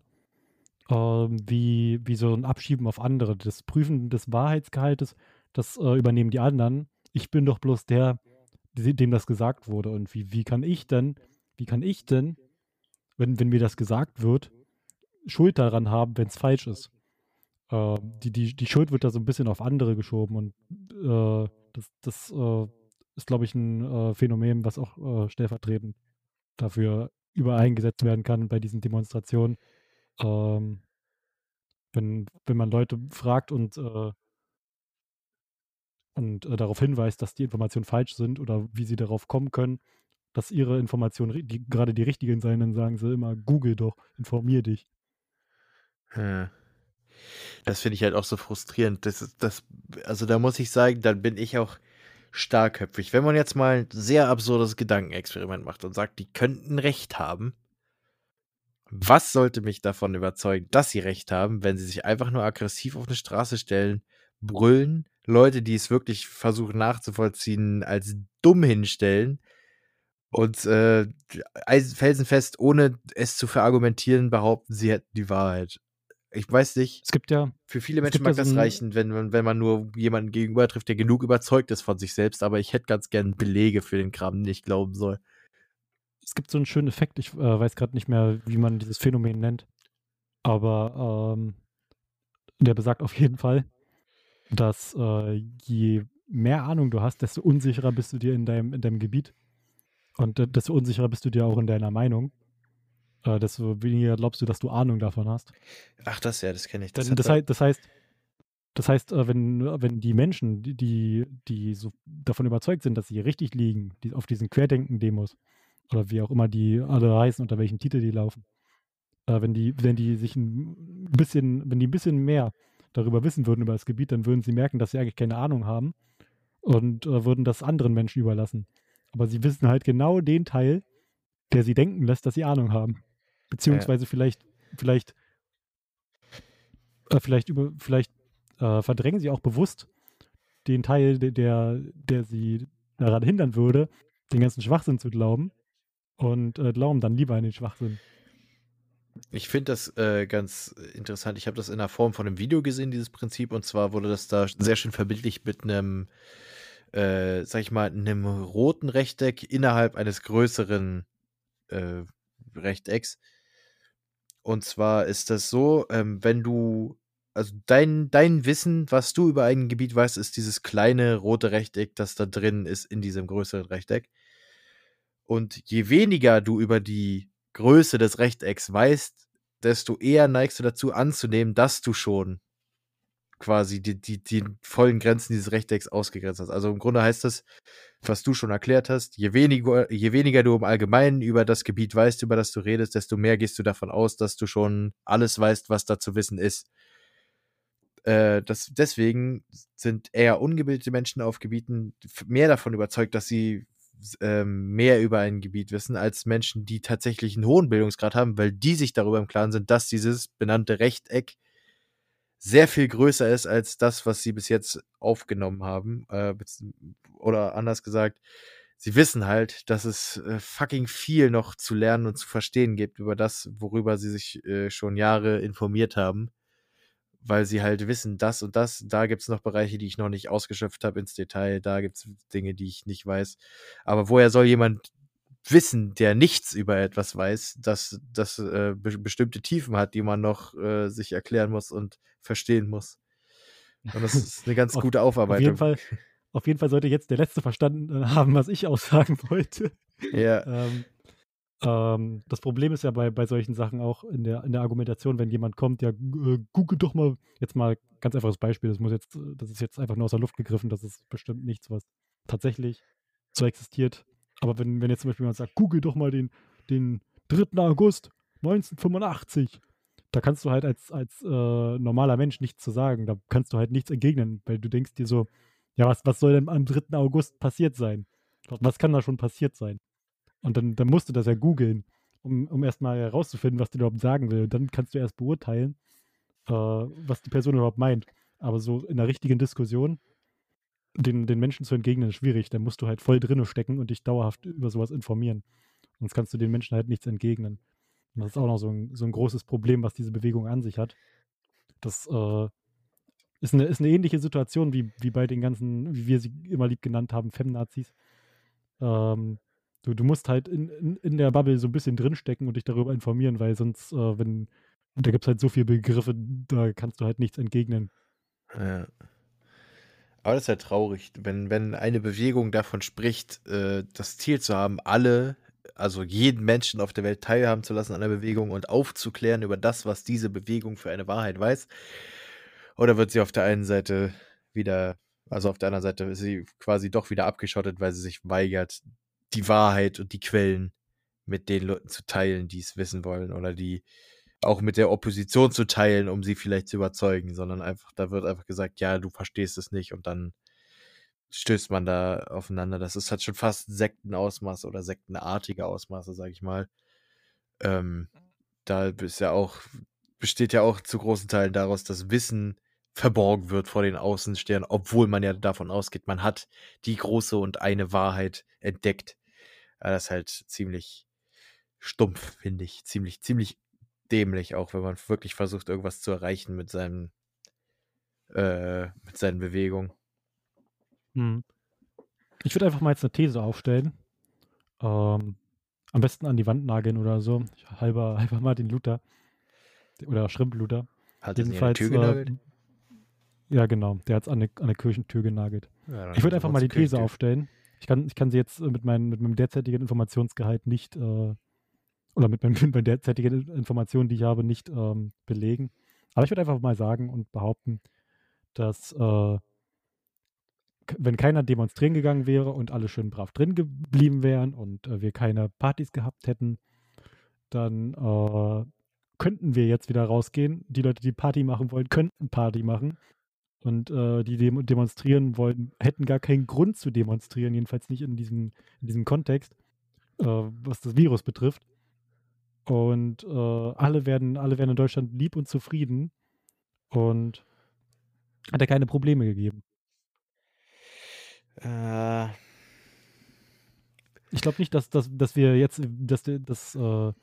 äh, wie, wie so ein Abschieben auf andere. Das Prüfen des Wahrheitsgehaltes das äh, übernehmen die anderen. Ich bin doch bloß der, dem das gesagt wurde. Und wie, wie kann ich denn, wie kann ich denn, wenn, wenn mir das gesagt wird, Schuld daran haben, wenn es falsch ist? Äh, die, die, die Schuld wird da so ein bisschen auf andere geschoben und äh, das, das äh, ist, glaube ich, ein äh, Phänomen, was auch äh, stellvertretend dafür übereingesetzt werden kann bei diesen Demonstrationen. Ähm, wenn, wenn man Leute fragt und äh, und äh, darauf hinweist, dass die Informationen falsch sind oder wie sie darauf kommen können, dass ihre Informationen die, gerade die richtigen seien, dann sagen sie immer, google doch, informier dich. Das finde ich halt auch so frustrierend. Das das, also da muss ich sagen, dann bin ich auch starkköpfig. Wenn man jetzt mal ein sehr absurdes Gedankenexperiment macht und sagt, die könnten Recht haben, was sollte mich davon überzeugen, dass sie Recht haben, wenn sie sich einfach nur aggressiv auf eine Straße stellen, brüllen, Leute, die es wirklich versuchen nachzuvollziehen, als dumm hinstellen und äh, felsenfest, ohne es zu verargumentieren, behaupten, sie hätten die Wahrheit. Ich weiß nicht. Es gibt ja. Für viele Menschen mag ja das reichen, wenn man, wenn man nur jemanden gegenüber trifft, der genug überzeugt ist von sich selbst, aber ich hätte ganz gern Belege für den Kram, den ich glauben soll. Es gibt so einen schönen Effekt, ich äh, weiß gerade nicht mehr, wie man dieses Phänomen nennt, aber ähm, der besagt auf jeden Fall, dass äh, je mehr Ahnung du hast, desto unsicherer bist du dir in deinem, in deinem Gebiet. Und äh, desto unsicherer bist du dir auch in deiner Meinung. Äh, desto weniger glaubst du, dass du Ahnung davon hast. Ach, das ja, das kenne ich. Das, das, heißt, das heißt, das heißt, äh, wenn, wenn die Menschen, die, die, die so davon überzeugt sind, dass sie richtig liegen, die auf diesen Querdenken-Demos, oder wie auch immer die alle heißen, unter welchen Titel die laufen, äh, wenn die, wenn die sich ein bisschen, wenn die ein bisschen mehr darüber wissen würden, über das Gebiet, dann würden sie merken, dass sie eigentlich keine Ahnung haben und äh, würden das anderen Menschen überlassen. Aber sie wissen halt genau den Teil, der sie denken lässt, dass sie Ahnung haben. Beziehungsweise ja. vielleicht, vielleicht, äh, vielleicht über, vielleicht äh, verdrängen sie auch bewusst den Teil, der, der, sie daran hindern würde, den ganzen Schwachsinn zu glauben und äh, glauben dann lieber an den Schwachsinn. Ich finde das äh, ganz interessant. Ich habe das in der Form von einem Video gesehen, dieses Prinzip. Und zwar wurde das da sehr schön verbildlich mit einem, äh, sag ich mal, einem roten Rechteck innerhalb eines größeren äh, Rechtecks. Und zwar ist das so, ähm, wenn du also dein, dein Wissen, was du über ein Gebiet weißt, ist dieses kleine rote Rechteck, das da drin ist in diesem größeren Rechteck. Und je weniger du über die Größe des Rechtecks weißt, desto eher neigst du dazu anzunehmen, dass du schon quasi die, die, die vollen Grenzen dieses Rechtecks ausgegrenzt hast. Also im Grunde heißt das, was du schon erklärt hast, je weniger, je weniger du im Allgemeinen über das Gebiet weißt, über das du redest, desto mehr gehst du davon aus, dass du schon alles weißt, was da zu wissen ist. Äh, das, deswegen sind eher ungebildete Menschen auf Gebieten mehr davon überzeugt, dass sie ähm, mehr über ein Gebiet wissen, als Menschen, die tatsächlich einen hohen Bildungsgrad haben, weil die sich darüber im Klaren sind, dass dieses benannte Rechteck sehr viel größer ist als das, was sie bis jetzt aufgenommen haben. Äh, oder anders gesagt, sie wissen halt, dass es äh, fucking viel noch zu lernen und zu verstehen gibt über das, worüber sie sich äh, schon Jahre informiert haben. Weil sie halt wissen, das und das, da gibt es noch Bereiche, die ich noch nicht ausgeschöpft habe ins Detail, da gibt es Dinge, die ich nicht weiß. Aber woher soll jemand wissen, der nichts über etwas weiß, dass das äh, be bestimmte Tiefen hat, die man noch äh, sich erklären muss und verstehen muss. Und das ist eine ganz <laughs> gute Aufarbeitung. Auf jeden, Fall, auf jeden Fall sollte jetzt der Letzte verstanden äh, haben, was ich aussagen <laughs> wollte. Ja. ähm, ähm, das Problem ist ja bei, bei solchen Sachen auch in der, in der Argumentation, wenn jemand kommt, ja, äh, google doch mal, jetzt mal ganz einfaches Beispiel, das muss jetzt, das ist jetzt einfach nur aus der Luft gegriffen, das ist bestimmt nichts, was tatsächlich so existiert. Aber wenn, wenn jetzt zum Beispiel jemand sagt, google doch mal den, den 3. August 1985, da kannst du halt als, als äh, normaler Mensch nichts zu sagen. Da kannst du halt nichts entgegnen, weil du denkst dir so, ja, was, was soll denn am 3. August passiert sein? Was kann da schon passiert sein? Und dann, dann musst du das ja googeln, um, um erstmal herauszufinden, was du überhaupt sagen will. Und dann kannst du erst beurteilen, äh, was die Person überhaupt meint. Aber so in der richtigen Diskussion den, den Menschen zu entgegnen, ist schwierig. Da musst du halt voll drinne stecken und dich dauerhaft über sowas informieren. Sonst kannst du den Menschen halt nichts entgegnen. Und das ist auch noch so ein, so ein großes Problem, was diese Bewegung an sich hat. Das äh, ist, eine, ist eine ähnliche Situation wie, wie bei den ganzen, wie wir sie immer lieb genannt haben, Femnazis. Ähm, du, du musst halt in, in, in der Bubble so ein bisschen drinstecken und dich darüber informieren, weil sonst, äh, wenn, da gibt es halt so viele Begriffe, da kannst du halt nichts entgegnen. Ja. Aber das ist ja traurig, wenn, wenn eine Bewegung davon spricht, äh, das Ziel zu haben, alle, also jeden Menschen auf der Welt teilhaben zu lassen an der Bewegung und aufzuklären über das, was diese Bewegung für eine Wahrheit weiß. Oder wird sie auf der einen Seite wieder, also auf der anderen Seite ist sie quasi doch wieder abgeschottet, weil sie sich weigert, die Wahrheit und die Quellen mit den Leuten zu teilen, die es wissen wollen oder die auch mit der Opposition zu teilen, um sie vielleicht zu überzeugen, sondern einfach, da wird einfach gesagt, ja, du verstehst es nicht und dann stößt man da aufeinander. Das ist halt schon fast Sektenausmaß oder sektenartige Ausmaße, sag ich mal. Ähm, da ist ja auch, besteht ja auch zu großen Teilen daraus, dass Wissen verborgen wird vor den Außensternen, obwohl man ja davon ausgeht, man hat die große und eine Wahrheit entdeckt. Ja, das ist halt ziemlich stumpf, finde ich. Ziemlich, ziemlich dämlich, auch wenn man wirklich versucht, irgendwas zu erreichen mit seinem, äh, mit seinen Bewegungen. Hm. Ich würde einfach mal jetzt eine These aufstellen. Ähm, am besten an die Wand nageln oder so. Halber, <laughs> halber Martin Luther. Oder Schrimp Luther. Hat Jedenfalls, Tür genagelt? Äh, ja, genau. Der hat es an, an der Kirchentür genagelt. Ja, ich würde einfach mal die These aufstellen. Ich kann, ich kann sie jetzt mit, mein, mit meinem derzeitigen Informationsgehalt nicht äh, oder mit, meinen, <laughs> mit derzeitigen Informationen, die ich habe, nicht ähm, belegen. Aber ich würde einfach mal sagen und behaupten, dass äh, wenn keiner demonstrieren gegangen wäre und alle schön brav drin geblieben wären und äh, wir keine Partys gehabt hätten, dann äh, könnten wir jetzt wieder rausgehen. Die Leute, die Party machen wollen, könnten Party machen. Und äh, die dem demonstrieren wollen, hätten gar keinen Grund zu demonstrieren, jedenfalls nicht in diesem, in diesem Kontext, äh, was das Virus betrifft. Und äh, alle, werden, alle werden in Deutschland lieb und zufrieden. Und hat er keine Probleme gegeben. Äh. Ich glaube nicht, dass, dass, dass wir jetzt, dass, dass äh,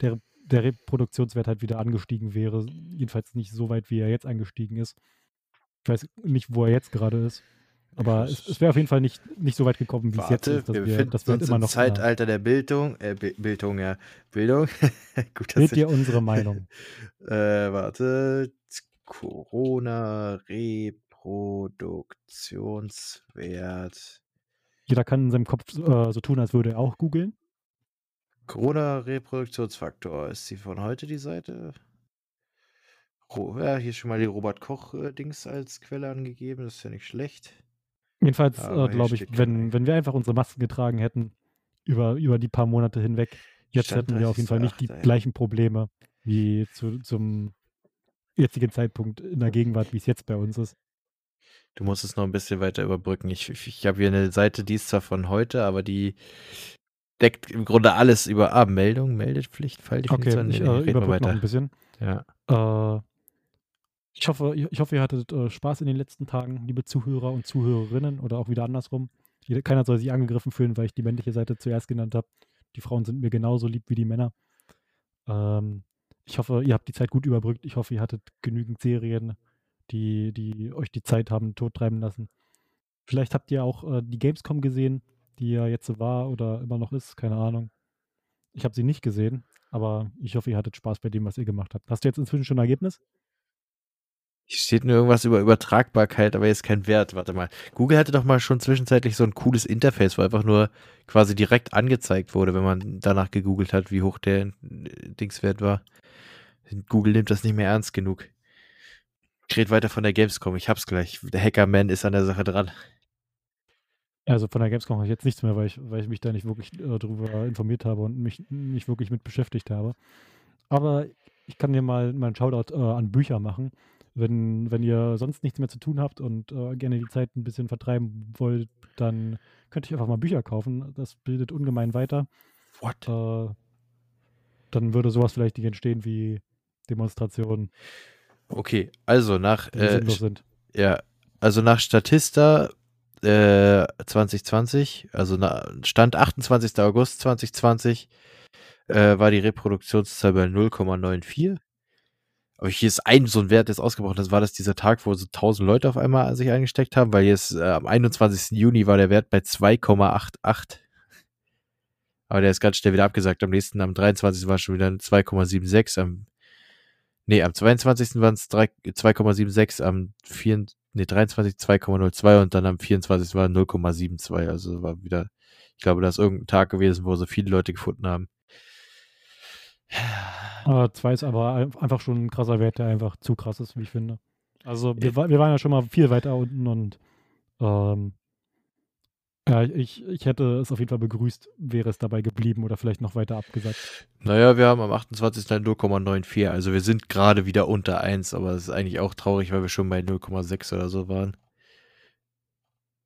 der, der Reproduktionswert halt wieder angestiegen wäre. Jedenfalls nicht so weit, wie er jetzt angestiegen ist. Ich weiß nicht, wo er jetzt gerade ist. Aber es, es wäre auf jeden Fall nicht, nicht so weit gekommen, wie es jetzt ist. Dass wir, wir dass wir uns immer noch im Zeitalter der Bildung, äh, Bildung, ja, Bildung. <laughs> Gut, Bild dir unsere Meinung. <laughs> äh, warte, Corona-Reproduktionswert. Jeder kann in seinem Kopf äh, so tun, als würde er auch googeln. Corona-Reproduktionsfaktor. Ist sie von heute die Seite? Ja, hier ist schon mal die Robert Koch-Dings als Quelle angegeben. Das ist ja nicht schlecht. Jedenfalls äh, glaube ich, wenn, wenn wir einfach unsere Masken getragen hätten, über, über die paar Monate hinweg, jetzt Stand hätten wir auf jeden Fall nicht die gleichen Probleme wie zu, zum jetzigen Zeitpunkt in der Gegenwart, wie es jetzt bei uns ist. Du musst es noch ein bisschen weiter überbrücken. Ich, ich, ich habe hier eine Seite, die ist zwar von heute, aber die deckt im Grunde alles über ah, Meldung, Meldepflicht, Falldefinition. Okay, ich äh, überbrücke noch ein bisschen. Ja. Äh, ich hoffe, ich hoffe, ihr hattet äh, Spaß in den letzten Tagen, liebe Zuhörer und Zuhörerinnen oder auch wieder andersrum. Keiner soll sich angegriffen fühlen, weil ich die männliche Seite zuerst genannt habe. Die Frauen sind mir genauso lieb wie die Männer. Ähm, ich hoffe, ihr habt die Zeit gut überbrückt. Ich hoffe, ihr hattet genügend Serien, die, die euch die Zeit haben tottreiben lassen. Vielleicht habt ihr auch äh, die Gamescom gesehen, die ja jetzt war oder immer noch ist, keine Ahnung. Ich habe sie nicht gesehen, aber ich hoffe, ihr hattet Spaß bei dem, was ihr gemacht habt. Hast du jetzt inzwischen schon ein Ergebnis? Hier steht nur irgendwas über Übertragbarkeit, aber jetzt kein Wert. Warte mal. Google hatte doch mal schon zwischenzeitlich so ein cooles Interface, wo einfach nur quasi direkt angezeigt wurde, wenn man danach gegoogelt hat, wie hoch der äh, Dingswert war. Google nimmt das nicht mehr ernst genug. Ich rede weiter von der Gamescom. Ich hab's gleich. Der Hackerman ist an der Sache dran. Also von der Gamescom habe ich jetzt nichts mehr, weil ich, weil ich mich da nicht wirklich äh, darüber informiert habe und mich nicht wirklich mit beschäftigt habe. Aber ich kann dir mal, mal einen Shoutout äh, an Bücher machen wenn, wenn ihr sonst nichts mehr zu tun habt und äh, gerne die Zeit ein bisschen vertreiben wollt, dann könnt ihr einfach mal Bücher kaufen. Das bildet ungemein weiter. What? Äh, dann würde sowas vielleicht nicht entstehen wie Demonstrationen. Okay, also nach äh, ja, also nach Statista äh, 2020, also na, Stand 28. August 2020, äh, war die Reproduktionszahl bei 0,94. Aber hier ist ein so ein Wert, ist ausgebrochen. Das war das dieser Tag, wo so 1000 Leute auf einmal sich eingesteckt haben, weil jetzt äh, am 21. Juni war der Wert bei 2,88. Aber der ist ganz schnell wieder abgesagt. Am nächsten, am 23. war schon wieder 2,76. Am, nee, am 22. waren es 2,76. Am 4, nee, 23 2,02 und dann am 24. war 0,72. Also war wieder, ich glaube, da ist irgendein Tag gewesen, wo so viele Leute gefunden haben. Äh, zwei ist aber einfach schon ein krasser Wert, der einfach zu krass ist, wie ich finde. Also wir, wir waren ja schon mal viel weiter unten und ähm, ja, ich, ich hätte es auf jeden Fall begrüßt, wäre es dabei geblieben oder vielleicht noch weiter abgesagt. Naja, wir haben am 28. 0,94, also wir sind gerade wieder unter 1, aber es ist eigentlich auch traurig, weil wir schon bei 0,6 oder so waren.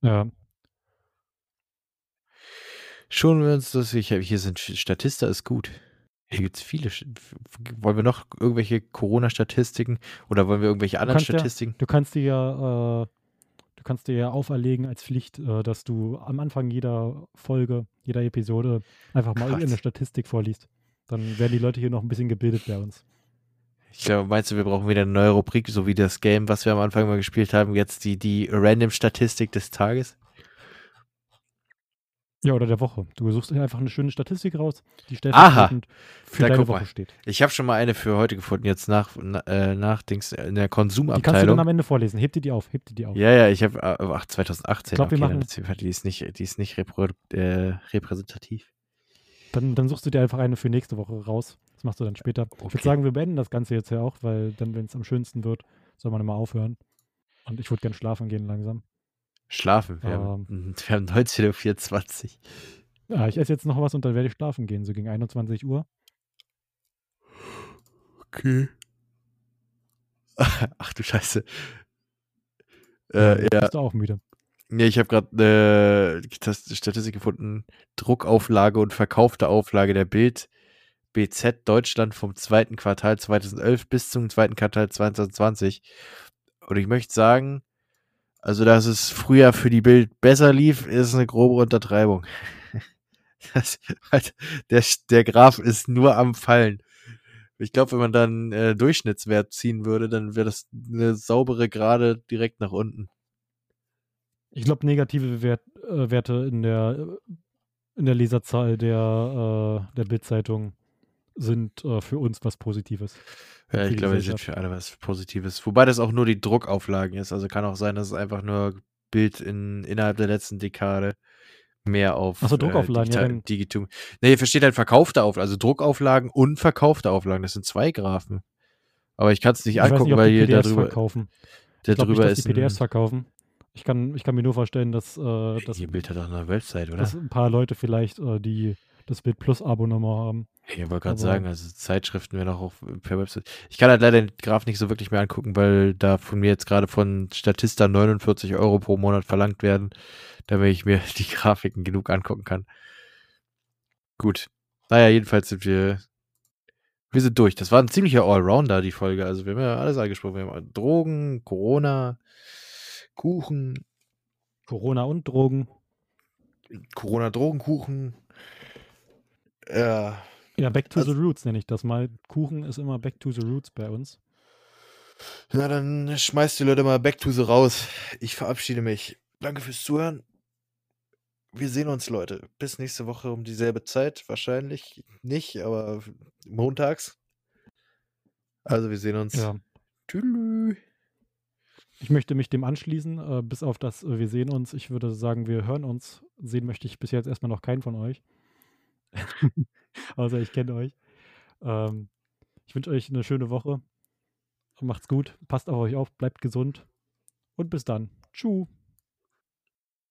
Ja. Schon wir uns das, ich, hier sind Statista ist gut. Hier gibt es viele. Wollen wir noch irgendwelche Corona-Statistiken oder wollen wir irgendwelche anderen Statistiken? Ja, du kannst dir ja, äh, du kannst dir ja auferlegen als Pflicht, äh, dass du am Anfang jeder Folge, jeder Episode einfach mal eine Statistik vorliest. Dann werden die Leute hier noch ein bisschen gebildet bei uns. Ich glaube, meinst du, wir brauchen wieder eine neue Rubrik, so wie das Game, was wir am Anfang mal gespielt haben, jetzt die, die Random-Statistik des Tages? Ja, oder der Woche. Du suchst einfach eine schöne Statistik raus, die stellvertretend für da, deine Woche mal. steht. Ich habe schon mal eine für heute gefunden, jetzt nach, äh, nach Dings, in der Konsumabteilung. Die kannst du dann am Ende vorlesen. Heb dir die auf, heb dir die auf. Ja, ja, ich habe, äh, ach, 2018. Ich glaube, wir machen. Die ist nicht, die ist nicht repro, äh, repräsentativ. Dann, dann suchst du dir einfach eine für nächste Woche raus. Das machst du dann später. Okay. Ich würde sagen, wir beenden das Ganze jetzt ja auch, weil dann, wenn es am schönsten wird, soll man immer aufhören. Und ich würde gerne schlafen gehen langsam. Schlafen. Wir, ähm, haben, wir haben 19.24 Uhr. Ja, ich esse jetzt noch was und dann werde ich schlafen gehen, so gegen 21 Uhr. Okay. <laughs> Ach du Scheiße. Äh, ja. Bist du auch müde? Nee, ich habe gerade eine Statistik gefunden. Druckauflage und verkaufte Auflage der Bild BZ Deutschland vom zweiten Quartal 2011 bis zum zweiten Quartal 2020. Und ich möchte sagen, also, dass es früher für die Bild besser lief, ist eine grobe Untertreibung. <laughs> Das, halt, der, der Graph ist nur am Fallen. Ich glaube, wenn man dann äh, Durchschnittswert ziehen würde, dann wäre das eine saubere Gerade direkt nach unten. Ich glaube, negative Wert, äh, Werte in der, in der Leserzahl der, äh, der Bildzeitung sind äh, für uns was Positives. Ja, ich glaube, die sind für alle was Positives. Wobei das auch nur die Druckauflagen ist. Also kann auch sein, dass es einfach nur Bild in, innerhalb der letzten Dekade mehr auf Achso, Druckauflagen, äh, ja. Digital, Digitum. Nee, hier versteht halt verkaufte Auflagen, also Druckauflagen und verkaufte Auflagen. Das sind zwei Graphen. Aber ich kann es nicht ich angucken, nicht, weil hier darüber, verkaufen. nicht, dass ist. die PDFs verkaufen. Ich kann, ich kann mir nur vorstellen, dass, äh, dass, ihr Bild hat auch eine Website, oder? dass ein paar Leute vielleicht äh, die das Bild Plus Abo-Nummer haben. Ich wollte gerade sagen, also Zeitschriften werden auch per Website. Ich kann halt leider den Graph nicht so wirklich mehr angucken, weil da von mir jetzt gerade von Statista 49 Euro pro Monat verlangt werden, damit ich mir <laughs> die Grafiken genug angucken kann. Gut. Naja, jedenfalls sind wir. Wir sind durch. Das war ein ziemlicher Allrounder, die Folge. Also, wir haben ja alles angesprochen. Wir haben Drogen, Corona, Kuchen. Corona und Drogen. Corona-Drogenkuchen. Ja. Ja, Back to also, the Roots nenne ich das mal. Kuchen ist immer Back to the Roots bei uns. Na, dann schmeißt die Leute mal Back to the raus. Ich verabschiede mich. Danke fürs Zuhören. Wir sehen uns, Leute. Bis nächste Woche um dieselbe Zeit. Wahrscheinlich nicht, aber montags. Also, wir sehen uns. Ja. Tschüss. Ich möchte mich dem anschließen, äh, bis auf das äh, wir sehen uns. Ich würde sagen, wir hören uns. Sehen möchte ich bis jetzt erstmal noch keinen von euch. <laughs> Außer ich kenne euch. Ähm, ich wünsche euch eine schöne Woche. Macht's gut, passt auf euch auf, bleibt gesund und bis dann. Tschüss.